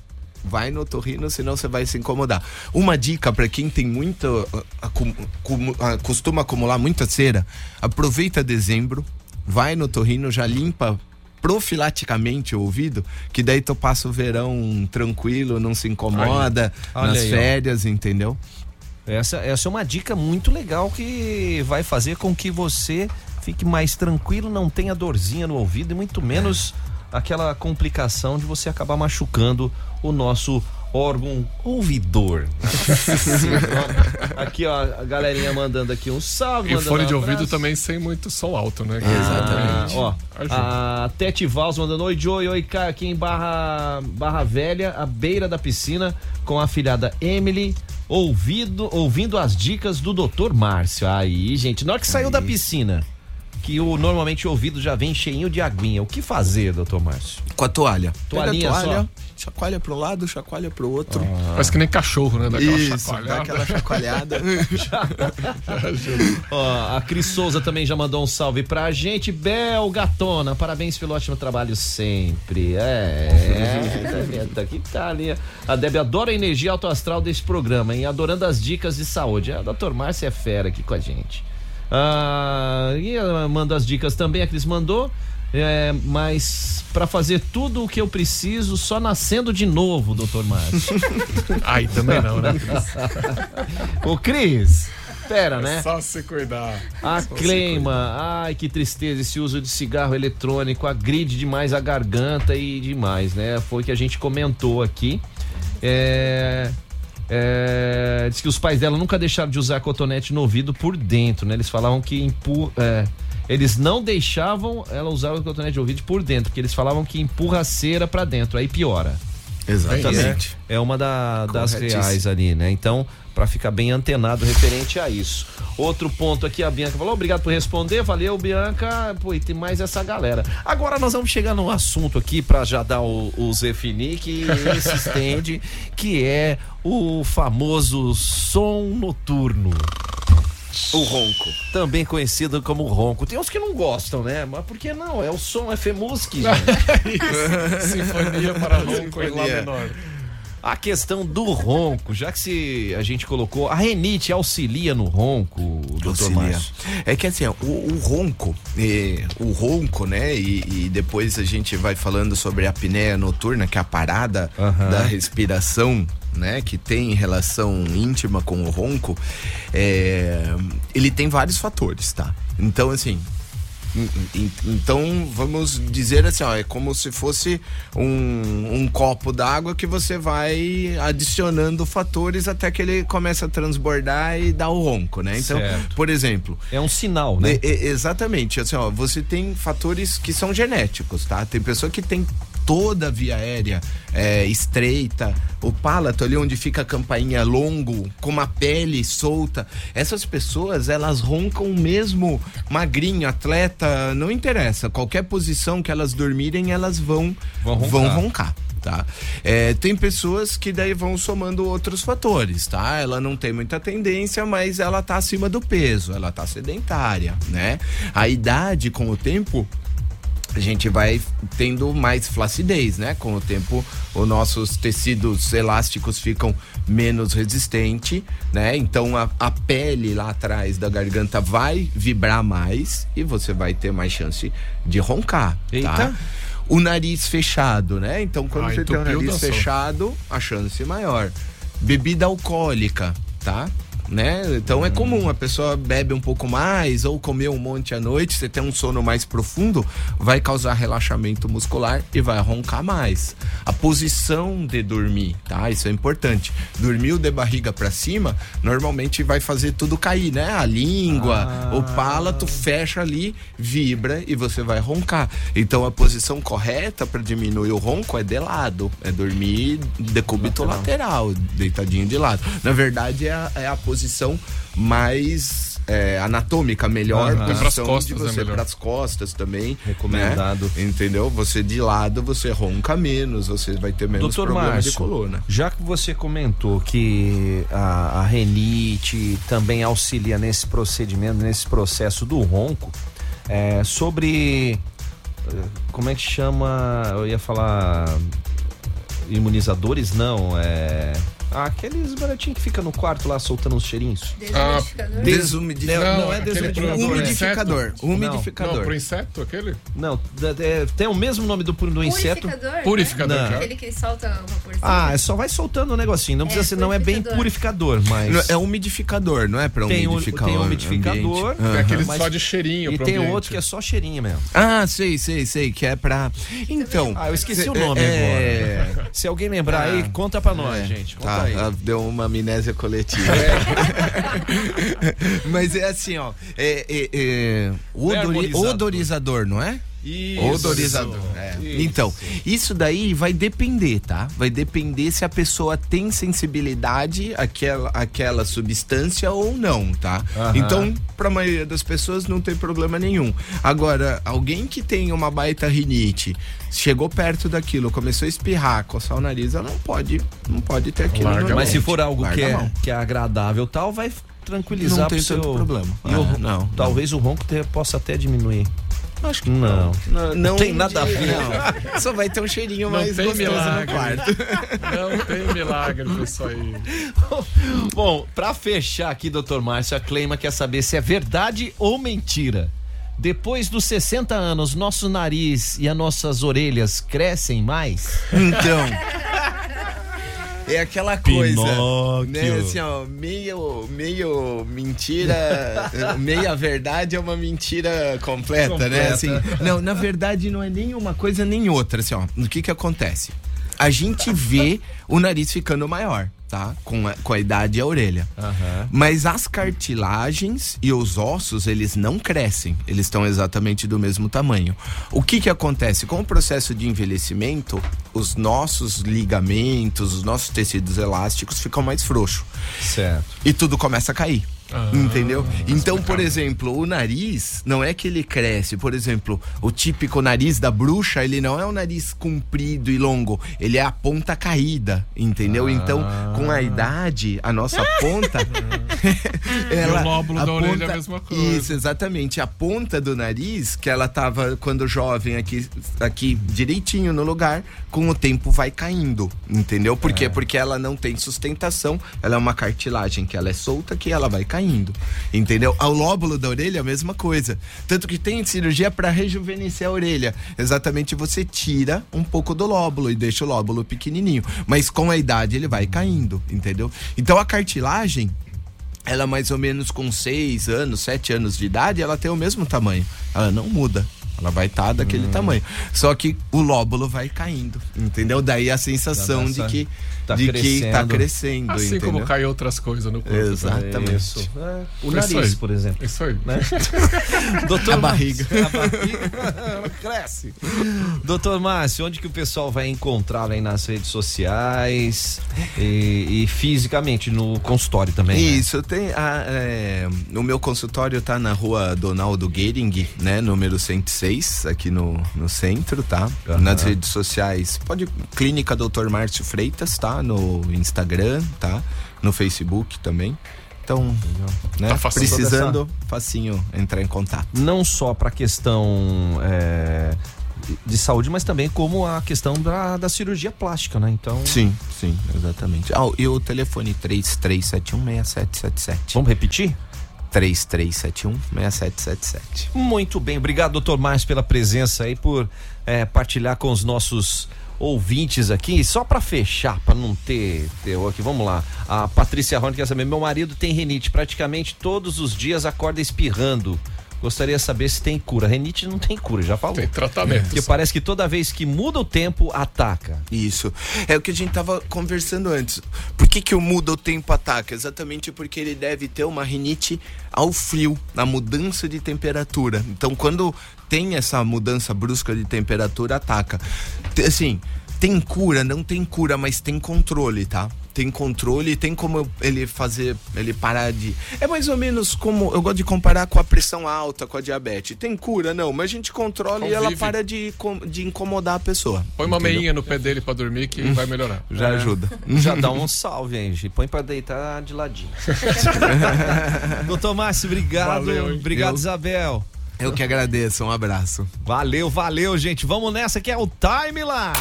vai no torrino, senão você vai se incomodar. Uma dica para quem tem muita ah, acum- cumu- ah, costuma acumular muita cera, aproveita dezembro, vai no torrino, já limpa profilaticamente o ouvido, que daí tu passa o verão tranquilo, não se incomoda Olha nas aí, ó. férias, entendeu? Essa, essa é uma dica muito legal que vai fazer com que você fique mais tranquilo, não tenha dorzinha no ouvido e muito menos aquela complicação de você acabar machucando o nosso órgão ouvidor. [LAUGHS] aqui, ó, a galerinha mandando aqui um salve. E fone um de ouvido também sem muito som alto, né? Ah, ó, Ajuda. a Tete Vals mandando oi, Joey, oi, Caio, aqui em Barra, Barra Velha, à beira da piscina, com a afilhada Emily, ouvido, ouvindo as dicas do Dr. Márcio. Aí, gente, na hora que saiu da piscina, que o, normalmente o ouvido já vem cheinho de aguinha, o que fazer, Dr. Márcio? Com a toalha. Toalhinha Pega a toalha, só? chacoalha pro lado, chacoalha pro outro. Parece que nem cachorro, né? Dá aquela Isso, chacoalhada. dá aquela [LAUGHS] chacoalhada. [LAUGHS] Ó, a Cris Souza também já mandou um salve pra gente. Bel Gatona, parabéns pelo ótimo trabalho sempre. É, [LAUGHS] tá aqui tá ali. A Debbie adora a energia autoastral desse programa, hein? Adorando as dicas de saúde. A doutor Márcia é fera aqui com a gente. Ah, e ela manda as dicas também, a Cris mandou. É, mas pra fazer tudo o que eu preciso, só nascendo de novo, doutor Márcio. [LAUGHS] Aí também não, né? Ô, Cris, pera, né? É só se cuidar. A Só Cleima, ai que tristeza esse uso de cigarro eletrônico, agride demais a garganta e demais, né? Foi o que a gente comentou aqui. É, é, diz que os pais dela nunca deixaram de usar cotonete no ouvido por dentro, né? Eles falavam que empurra. é, eles não deixavam ela usar o cotonete de ouvido por dentro, porque eles falavam que empurra a cera pra dentro, aí piora. Exatamente. É uma da- das reais ali, né? Então, pra ficar bem antenado referente a isso. Outro ponto aqui, a Bianca falou, obrigado por responder, valeu, Bianca. Pô, e tem mais essa galera. Agora nós vamos chegar num assunto aqui pra já dar o, o Zefini, que se estende, [LAUGHS] que é o famoso som noturno. O ronco. Também conhecido como ronco. Tem uns que não gostam, né? Mas por que não? É o som FMUSC, [LAUGHS] gente. Sinfonia para [LAUGHS] ronco em lá menor. A questão do ronco, já que se a gente colocou, a renite auxilia no ronco, doutor. Márcio? É que assim, o, o ronco, eh, o ronco, né? E, e depois a gente vai falando sobre a apneia noturna, que é a parada da respiração, né? Que tem relação íntima com o ronco. é, ele tem vários fatores, tá? Então, assim. En- en- Então, vamos dizer assim, ó, é como se fosse um, um copo d'água que você vai adicionando fatores até que ele começa a transbordar e dar o ronco, né? Então, Certo. por exemplo, É um sinal, né? e- exatamente. Assim, ó, você tem fatores que são genéticos, tá? Tem pessoa que tem toda a via aérea é, estreita, o palato ali onde fica a campainha longo, com uma pele solta. Essas pessoas, elas roncam mesmo magrinho, atleta, não interessa. Qualquer posição que elas dormirem, elas vão, Vão roncar. Vão roncar tá? É, tem pessoas que daí vão somando outros fatores, tá? Ela não tem muita tendência, mas ela tá acima do peso, ela tá sedentária, né? A idade com o tempo a gente vai tendo mais flacidez, né? Com o tempo, os nossos tecidos elásticos ficam menos resistentes, né? Então a, a pele lá atrás da garganta vai vibrar mais e você vai ter mais chance de roncar, Eita. tá? O nariz fechado, né? Então quando Ah, você tem o nariz fechado, a chance é maior. Bebida alcoólica, tá? Né? Então é comum, a pessoa bebe um pouco mais ou comeu um monte à noite, você tem um sono mais profundo, vai causar relaxamento muscular e vai roncar mais. A posição de dormir, tá? Isso é importante. Dormiu de barriga para cima, normalmente vai fazer tudo cair, né? A língua, o palato fecha ali, vibra e você vai roncar. Então a posição correta para diminuir o ronco é de lado, é dormir decúbito lateral, deitadinho de lado. Na verdade é a, é a posição mais é, anatômica melhor Aham. posição Pras de costas é para as costas também Recomendado. né? entendeu você de lado você ronca menos você vai ter menos Doutor problemas Márcio, de coluna já que você comentou que a, a renite também auxilia nesse procedimento, nesse processo do ronco, é, sobre. eh, Como é que chama? Eu ia falar. Imunizadores? Não, é. Ah, aqueles baratinhos que fica no quarto lá soltando uns cheirinhos. Desumidificador. Desumidificador. Não, não é desumidificador. é- umidificador Não, umidificador Não, pro inseto, aquele? Não, é, tem o mesmo nome do, do inseto. Purificador. Purificador, Né? já. Aquele que solta o vaporzinho. Ah, é só vai soltando o negocinho. Não É, precisa ser, não é bem purificador, mas. é umidificador não é para Tem umidificar tem o o umidificador, ambiente. Tem Aham. aquele só de cheirinho E tem outro que é só cheirinho mesmo. Ah, sei, sei, sei, que é pra. Então. Ah, eu esqueci cê- o nome é... agora. Se alguém lembrar aí, conta pra nós, É, gente. Conta Tá. Ah, deu uma amnésia coletiva. [LAUGHS] Mas é assim, ó. É, é, é, odori- Verbalizador. odorizador, não é? Isso. Odorizador. é. Então, isso daí vai depender, tá? Vai depender se a pessoa tem sensibilidade àquela, àquela substância ou não, tá? Aham. Então, pra maioria das pessoas não tem problema nenhum. Agora, alguém que tem uma baita rinite, chegou perto daquilo, começou a espirrar, coçar o nariz, ela não pode, não pode ter aquilo Larga Mas se for algo Larga que é, que é agradável tal, vai tranquilizar Não tem pro seu... problema. E o- É, não, talvez o ronco te- possa até diminuir. Acho que Não. não. Não tem nada a ver. Não. [LAUGHS] Só vai ter um cheirinho Não mais tem gostoso milagre. no quarto. [LAUGHS] Não tem milagre nisso aí. [LAUGHS] Bom, pra fechar aqui, doutor Márcio, a Cleima quer saber se é verdade ou mentira. Depois dos 60 anos, nosso nariz e as nossas orelhas crescem mais? Então. É aquela coisa, Pinóquio. né? Assim, ó, meio, meio mentira, [LAUGHS] meia verdade é uma mentira completa, né? Completa. Assim, não, na verdade não é nem uma coisa nem outra, assim, ó. O que que acontece? A gente vê o nariz ficando maior, tá? Com a, com a idade e a orelha. Mas as cartilagens e os ossos, eles não crescem. Eles estão exatamente do mesmo tamanho. O que que acontece? Com o processo de envelhecimento, os nossos ligamentos, os nossos tecidos elásticos ficam mais frouxos. Certo. E tudo começa a cair. Ah, entendeu? Então, por exemplo, o nariz não é que ele cresce. Por exemplo, o típico nariz da bruxa, ele não é um nariz comprido e longo. Ele é a ponta caída, entendeu? Então, com a idade, a nossa [LAUGHS] ponta. [LAUGHS] E o lóbulo da orelha é a mesma coisa. Isso, exatamente. A ponta do nariz, que ela tava quando jovem aqui, aqui direitinho no lugar, com o tempo vai caindo, entendeu? Por quê? Porque ela não tem sustentação, ela é uma cartilagem que ela é solta que ela vai caindo, entendeu? Ao lóbulo da orelha, a mesma coisa. Tanto que tem cirurgia para rejuvenescer a orelha. Exatamente, você tira um pouco do lóbulo e deixa o lóbulo pequenininho. Mas com a idade ele vai caindo, entendeu? Então a cartilagem, ela mais ou menos com 6 anos, 7 anos de idade, ela tem o mesmo tamanho. Ela não muda. Ela vai estar daquele tamanho. Só que o lóbulo vai caindo, entendeu? Daí a sensação de que tá de que tá crescendo. crescendo, Assim entendeu? como cai outras coisas no corpo. né? Exatamente. Isso. É, o Isso nariz, aí. por exemplo. Isso aí. Né? [LAUGHS] Doutor A barriga. Márcio, a barriga [LAUGHS] cresce. Doutor Márcio, onde que o pessoal vai encontrá-lo aí nas redes sociais e, e fisicamente no consultório também? né? Isso, tem a, é, o meu consultório tá na rua Donaldo Gehring, né, número 106, aqui no, no centro, tá? Nas redes sociais, pode Clínica Dr. Márcio Freitas, tá? No Instagram, tá? No Facebook também. Então, né, Tá precisando, facinho entrar em contato. Não só para questão é, de saúde, mas também como a questão da, da cirurgia plástica, né? Então. Sim, sim, exatamente. Ah, e o telefone 33716777. Vamos repetir? 33716777. Muito bem, obrigado, doutor Márcio, pela presença aí, por é, partilhar com os nossos ouvintes aqui. E Só para fechar, para não ter terror aqui, vamos lá. A Patrícia Rony quer saber: meu marido tem renite, praticamente todos os dias acorda espirrando. Gostaria de saber se tem cura. Renite não tem cura, já falou. Tem tratamento. Porque parece que toda vez que muda o tempo, ataca. Isso. É o que a gente tava conversando antes. Por que, que o muda o tempo ataca? Exatamente porque ele deve ter uma rinite ao frio, na mudança de temperatura. Então, quando tem essa mudança brusca de temperatura, ataca. Assim, tem cura, não tem cura, mas tem controle, tá? Tem controle, tem como ele fazer, ele parar de. É mais ou menos como. Eu gosto de comparar com a pressão alta, com a diabetes. Tem cura, não, mas a gente controla e ela Convive. para de, de incomodar a pessoa. Põe uma entendeu? meinha no pé dele pra dormir que vai melhorar. Já ajuda. Já dá um salve, hein, Gi? Põe pra deitar de ladinho. [LAUGHS] [LAUGHS] Doutor Márcio, obrigado. Valeu, obrigado, Isabel. Eu que agradeço, um abraço. Valeu, valeu, gente. Vamos nessa que é o Timeline.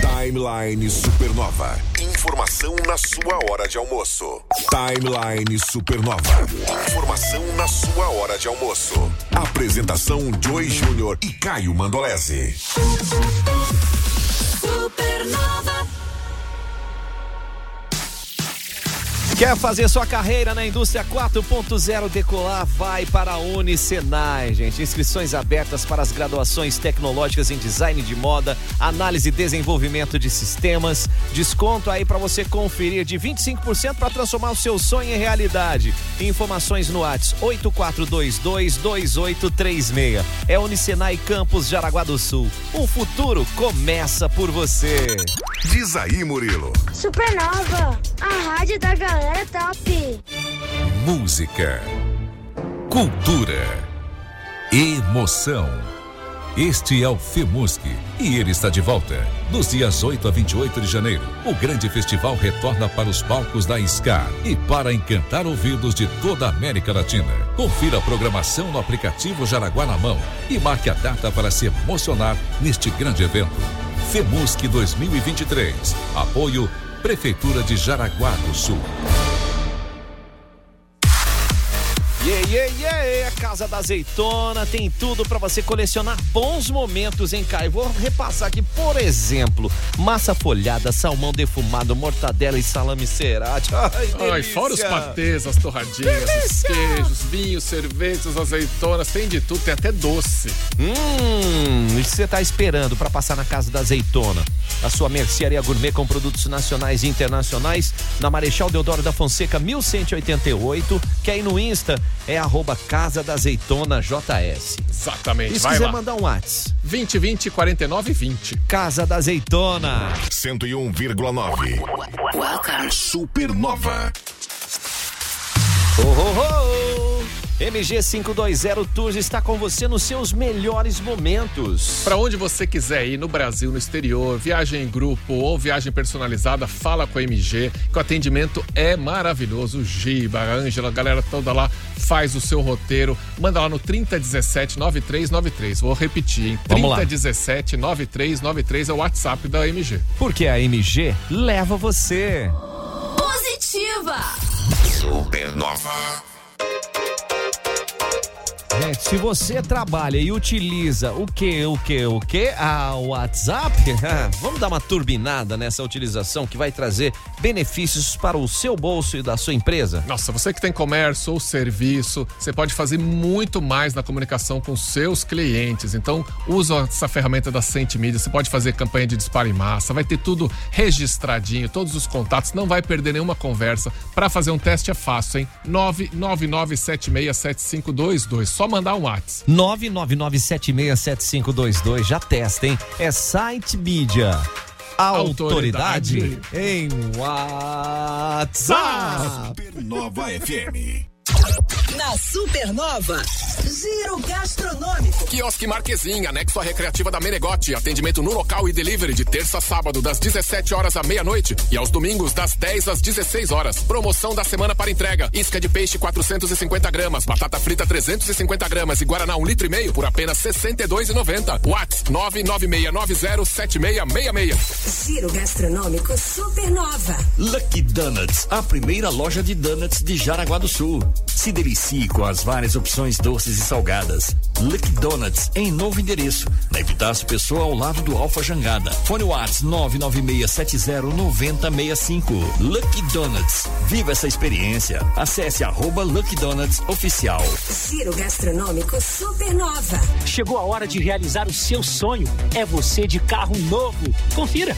Timeline Supernova. Informação na sua hora de almoço. Timeline Supernova. Informação na sua hora de almoço. Apresentação Joy Júnior e Caio Mandolese. Supernova. Quer fazer sua carreira na indústria 4.0 decolar? Vai para a Unicenai, gente. Inscrições abertas para as graduações tecnológicas em design de moda, análise e desenvolvimento de sistemas. Desconto aí para você conferir de 25% para transformar o seu sonho em realidade. Informações no WhatsApp 84222836. É Unicenai Campus Jaraguá do Sul. O futuro começa por você. Diz aí, Murilo. Supernova, a rádio da galera top. Música, cultura, emoção. Este é o FEMUSC e ele está de volta. Dos dias 8 a 28 de janeiro, o grande festival retorna para os palcos da SCAR e para encantar ouvidos de toda a América Latina. Confira a programação no aplicativo Jaraguá na mão e marque a data para se emocionar neste grande evento. FEMUSC 2023. Apoio Prefeitura de Jaraguá do Sul. Yeah, yeah, yeah! A Casa da Azeitona tem tudo para você colecionar bons momentos em Caio. Vou repassar aqui, por exemplo, massa folhada, salmão defumado, mortadela e salame cerati. Ai, Ai, delícia. fora os patês, as torradinhas, os queijos, vinhos, cervejas, azeitonas, tem de tudo, tem até doce. Hum, e você tá esperando para passar na Casa da Azeitona? A sua mercearia gourmet com produtos nacionais e internacionais na Marechal Deodoro da Fonseca 1188, que aí no Insta é arroba Casa da Azeitona JS. Exatamente, E se vai quiser lá. mandar um WhatsApp? 20 20 49 20. Casa da Azeitona. 101,9. Welcome. Supernova. Oh, oh, oh. MG 520 Tours está com você nos seus melhores momentos. Para onde você quiser ir, no Brasil, no exterior, viagem em grupo ou viagem personalizada, fala com a MG, que o atendimento é maravilhoso. Giba, a Ângela, a galera toda lá faz o seu roteiro. Manda lá no 3017 9393. Vou repetir, hein? Vamos lá. 3017 9393 é o WhatsApp da MG. Porque a MG leva você. Positiva. Supernova. Gente, se você trabalha e utiliza o que, o que, o que? Ah, o WhatsApp, [LAUGHS] vamos dar uma turbinada nessa utilização que vai trazer benefícios para o seu bolso e da sua empresa. Nossa, você que tem comércio ou serviço, você pode fazer muito mais na comunicação com seus clientes. Então, usa essa ferramenta da Sente Mídia. Você pode fazer campanha de disparo em massa, vai ter tudo registradinho, todos os contatos, não vai perder nenhuma conversa. Para fazer um teste é fácil, hein? 999767522. Só mandar um WhatsApp. 999767522. Já testa, hein? É Site Mídia. Autoridade, Autoridade. em WhatsApp. Supernova FM. Na Supernova, Giro Gastronômico. Quiosque Marquezinha, anexo à recreativa da Menegote. Atendimento no local e delivery de terça a sábado, das 17 horas à meia-noite. E aos domingos, das 10 às 16 horas. Promoção da semana para entrega. Isca de peixe 450 gramas, batata frita 350 gramas e Guaraná 1 litro e meio por apenas R$ 62,90. Whats 996907666. Giro Gastronômico Supernova. Lucky Donuts, a primeira loja de donuts de Jaraguá do Sul. Se delicie com as várias opções doces e salgadas. Lucky Donuts em novo endereço, na Epitácio Pessoa ao lado do Alfa Jangada. Fone Whats 996709065. Lucky Donuts, viva essa experiência. Acesse arroba Lucky Donuts Oficial. Giro Gastronômico Supernova. Chegou a hora de realizar o seu sonho. É você de carro novo. Confira.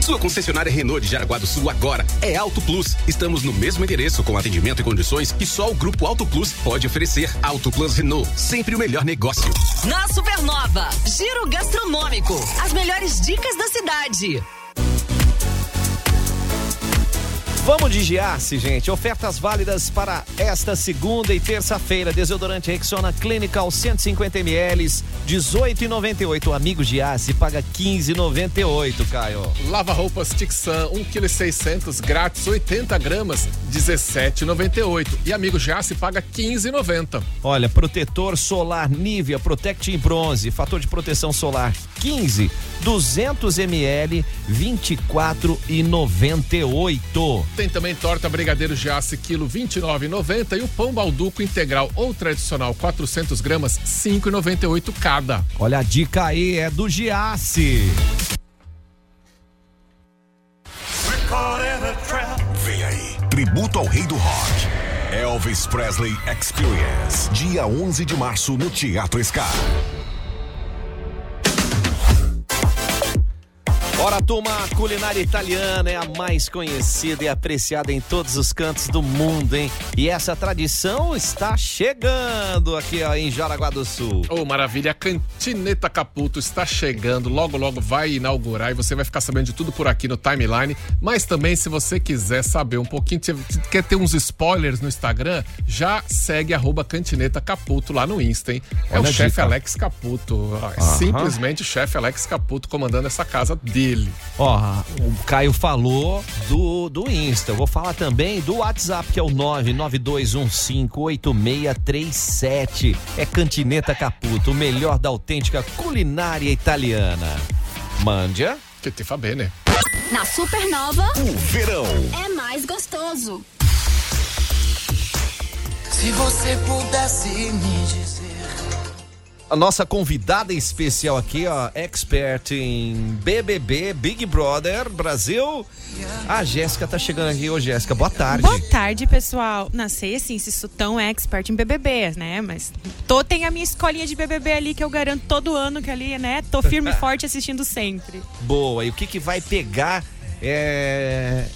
Sua concessionária Renault de Jaraguá do Sul agora é Auto Plus. Estamos no mesmo endereço com atendimento e condições que só o Grupo Auto Plus pode oferecer. Auto Plus Renault, sempre o melhor negócio. Na Supernova, Giro Gastronômico. As melhores dicas da cidade. Vamos de Giasse, gente. Ofertas válidas para esta segunda e terça-feira. Desodorante Rexona Clinical 150ml, 18,98. O amigo Giasse paga 15,98, Caio. Lava roupas Tixan, 1,6 kg grátis, 80 gramas, 17,98. E amigo já se paga 15,90. Olha, protetor solar Nivea Protect em bronze, fator de proteção solar 15, 200 ml, 24,98. Tem também torta brigadeiro Giasse, quilo 29,90 e o pão balduco integral ou tradicional 400 gramas, 5,98 cada. Olha a dica aí, é do Giasse. Vem aí, tributo ao rei do rock. Elvis Presley Experience, dia 11 de março no Teatro Scar. Ora, turma, a culinária italiana é a mais conhecida e apreciada em todos os cantos do mundo, hein? E essa tradição está chegando aqui ó, em Jaraguá do Sul. Oh, maravilha, a Cantineta Caputo está chegando, logo logo vai inaugurar e você vai ficar sabendo de tudo por aqui no timeline. Mas também, se você quiser saber um pouquinho, quer ter uns spoilers no Instagram, já segue arroba Cantineta Caputo lá no Insta, hein? É Olha o chefe. Alex Caputo. É simplesmente o chefe Alex Caputo comandando essa casa dele. Ó, o Caio falou do, do Insta. Eu vou falar também do WhatsApp, que é o 992158637. É Cantineta Caputo, o melhor da autêntica culinária italiana. Mandia. Que te fa bene. Na Supernova, O verão. é mais gostoso. Se você pudesse me dizer. A nossa convidada especial aqui, ó, expert em BBB, Big Brother Brasil. A Jéssica tá chegando aqui. Ô, Jéssica, boa tarde. Boa tarde, pessoal. Não sei assim se sou tão expert em BBB, né? Mas tô, tem a minha escolinha de BBB ali que eu garanto todo ano que ali, né? Tô firme e [LAUGHS] forte assistindo sempre. Boa. E o que, que vai pegar é,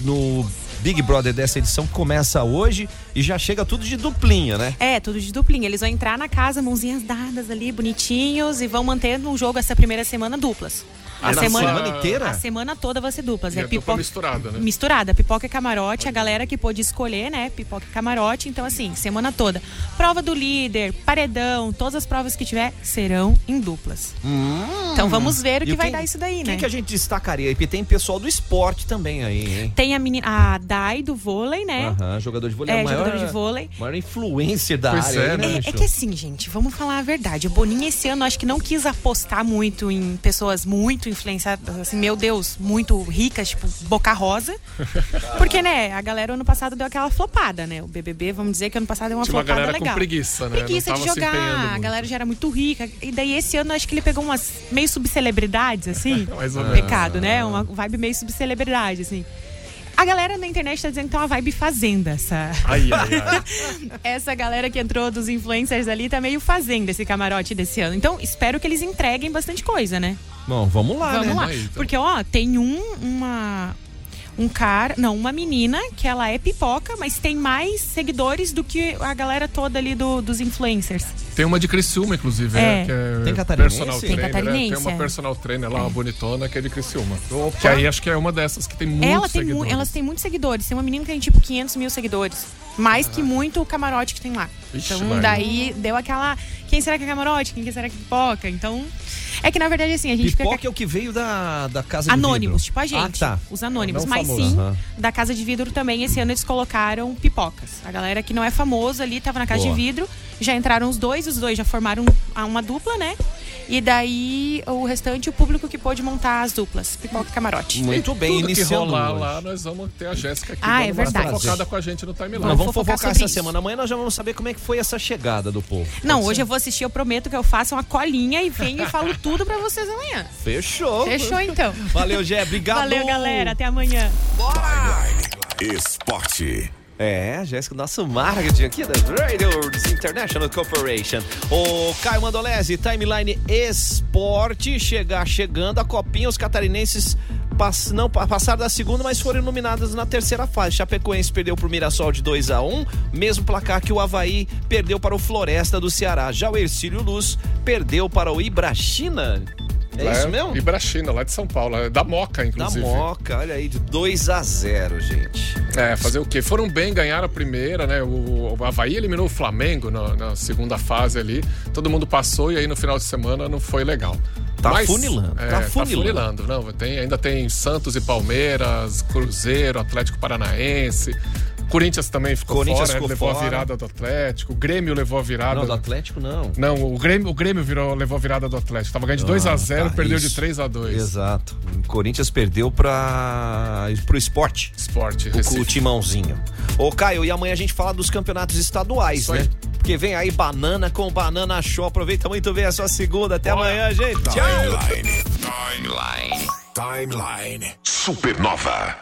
no Big Brother dessa edição começa hoje e já chega tudo de duplinha, né? É, tudo de duplinha. Eles vão entrar na casa, mãozinhas dadas ali, bonitinhos, e vão manter no jogo essa primeira semana duplas. Ah, na semana inteira? A semana toda vai ser duplas. E É a dupla pipoca misturada, né? Misturada, pipoca e camarote, a galera que pôde escolher, né? Pipoca e camarote. Então, assim, semana toda. Prova do líder, paredão, todas as provas que tiver serão em duplas. Então vamos ver o E que vai quem- dar isso daí, Quem né? que a gente destacaria aí? Porque tem pessoal do esporte também aí, hein? Tem a menina, a Dai do vôlei, né? Aham, jogador de vôlei. É, a maior, jogador de vôlei. Maior influencer da Pois área. é, aí, né? É, é que assim, gente, vamos falar a verdade. O Boninho esse ano acho que não quis apostar muito em pessoas muito influenciadas, assim, meu Deus, muito ricas, tipo Boca Rosa. Porque, né, a galera ano passado deu aquela flopada, né? O BBB, vamos dizer que ano passado deu uma Tinha uma flopada galera com legal. preguiça, né? Preguiça de jogar, a galera já era muito rica. E daí esse ano acho que ele pegou umas meio subcelebridades, assim. [LAUGHS] Mais ou menos. Pecado, né? Uma vibe meio subcelebridade, assim. A galera na internet tá dizendo que tem uma vibe fazenda, essa. Ai, ai, ai. [LAUGHS] Essa galera que entrou dos influencers ali tá meio fazendo esse camarote desse ano. Então, espero que eles entreguem bastante coisa, né? Bom, vamos lá, Vamos né? lá. Então. Porque, ó, tem um, uma. Um cara, não, uma menina que ela é pipoca, mas tem mais seguidores do que a galera toda ali do, dos influencers. Tem uma de Criciúma, inclusive, É. né? Que é Tem catarinense? personal Tem trainer. né? catarinense, Tem uma é. personal trainer lá, uma bonitona, que é de Criciúma. Que aí acho que é uma dessas que tem muitos Ela tem mu- seguidores. elas têm muitos seguidores. Tem uma menina que tem tipo 500 mil seguidores. Mais que muito o camarote que tem lá. Ixi, então daí deu aquela. Quem será que é camarote? Quem será que é pipoca? Então. É que na verdade assim, a gente fica. Pipoca é o que veio da, da casa de Anônimos, vidro. tipo a gente. Ah, tá. Os anônimos. Não Mas famoso. sim, Aham. da Casa de Vidro também, esse ano eles colocaram pipocas. A galera que não é famosa ali tava na Casa Boa. de Vidro. Já entraram os dois, os dois já formaram a- uma dupla, né? E daí o restante, o público que pôde montar as duplas. Pipoca e camarote. Muito bem, Tudo que iniciando rolar hoje. lá, nós vamos ter a Jéssica aqui. Ah, é verdade. fofocada com a gente no timeline. Nós vamos fofocar fofocar essa isso. semana. Amanhã nós já vamos saber como é que foi essa chegada do povo. Não, Pode hoje ser? eu vou assistir, eu prometo que eu faço uma colinha e venho e falo tudo pra vocês amanhã. Fechou. Fechou então. Valeu, Gé. Obrigado. Valeu, galera. Até amanhã. Esporte. É, Jéssica, nosso marketing aqui da Raiders International Corporation. O Caio Mandolese, Timeline Esporte, chegar chegando a copinha, os catarinenses pass, não pa- passaram da segunda, mas foram iluminados na terceira fase. Chapecoense perdeu pro Mirassol de 2 a 1 mesmo placar que o Havaí perdeu para o Floresta do Ceará. Já o Ercílio Luz perdeu para o Ibrachina. É Lá isso mesmo? Ibrachina, lá de São Paulo. é Da Moca, Da inclusive. Moca, olha aí, de 2 a 0 gente. É, fazer o quê? Foram bem, ganharam a primeira, né? O, o Havaí eliminou o Flamengo na, na segunda fase ali. Todo mundo passou e aí no final de semana não foi legal. Tá funilando, é, tá tá funilando. funilando. Não, tem, ainda tem Santos e Palmeiras, Cruzeiro, Atlético Paranaense. Corinthians também ficou Corinthians fora, ficou levou a fora. virada do Atlético. O Grêmio levou a virada. Não, do Atlético não. Não, o Grêmio, o Grêmio virou, levou a virada do Atlético. Tava ganhando de 2 a 0 Ah, tá, perdeu isso. de 3 a 2 Exato. O Corinthians perdeu para pro esporte. Esporte, O, o timãozinho. Ô, Caio, e amanhã a gente fala dos campeonatos estaduais, Isso né? aí. Porque vem aí banana com banana show. Aproveita muito bem a sua segunda. Até amanhã, gente. Tchau. Timeline. Timeline. Timeline. Supernova.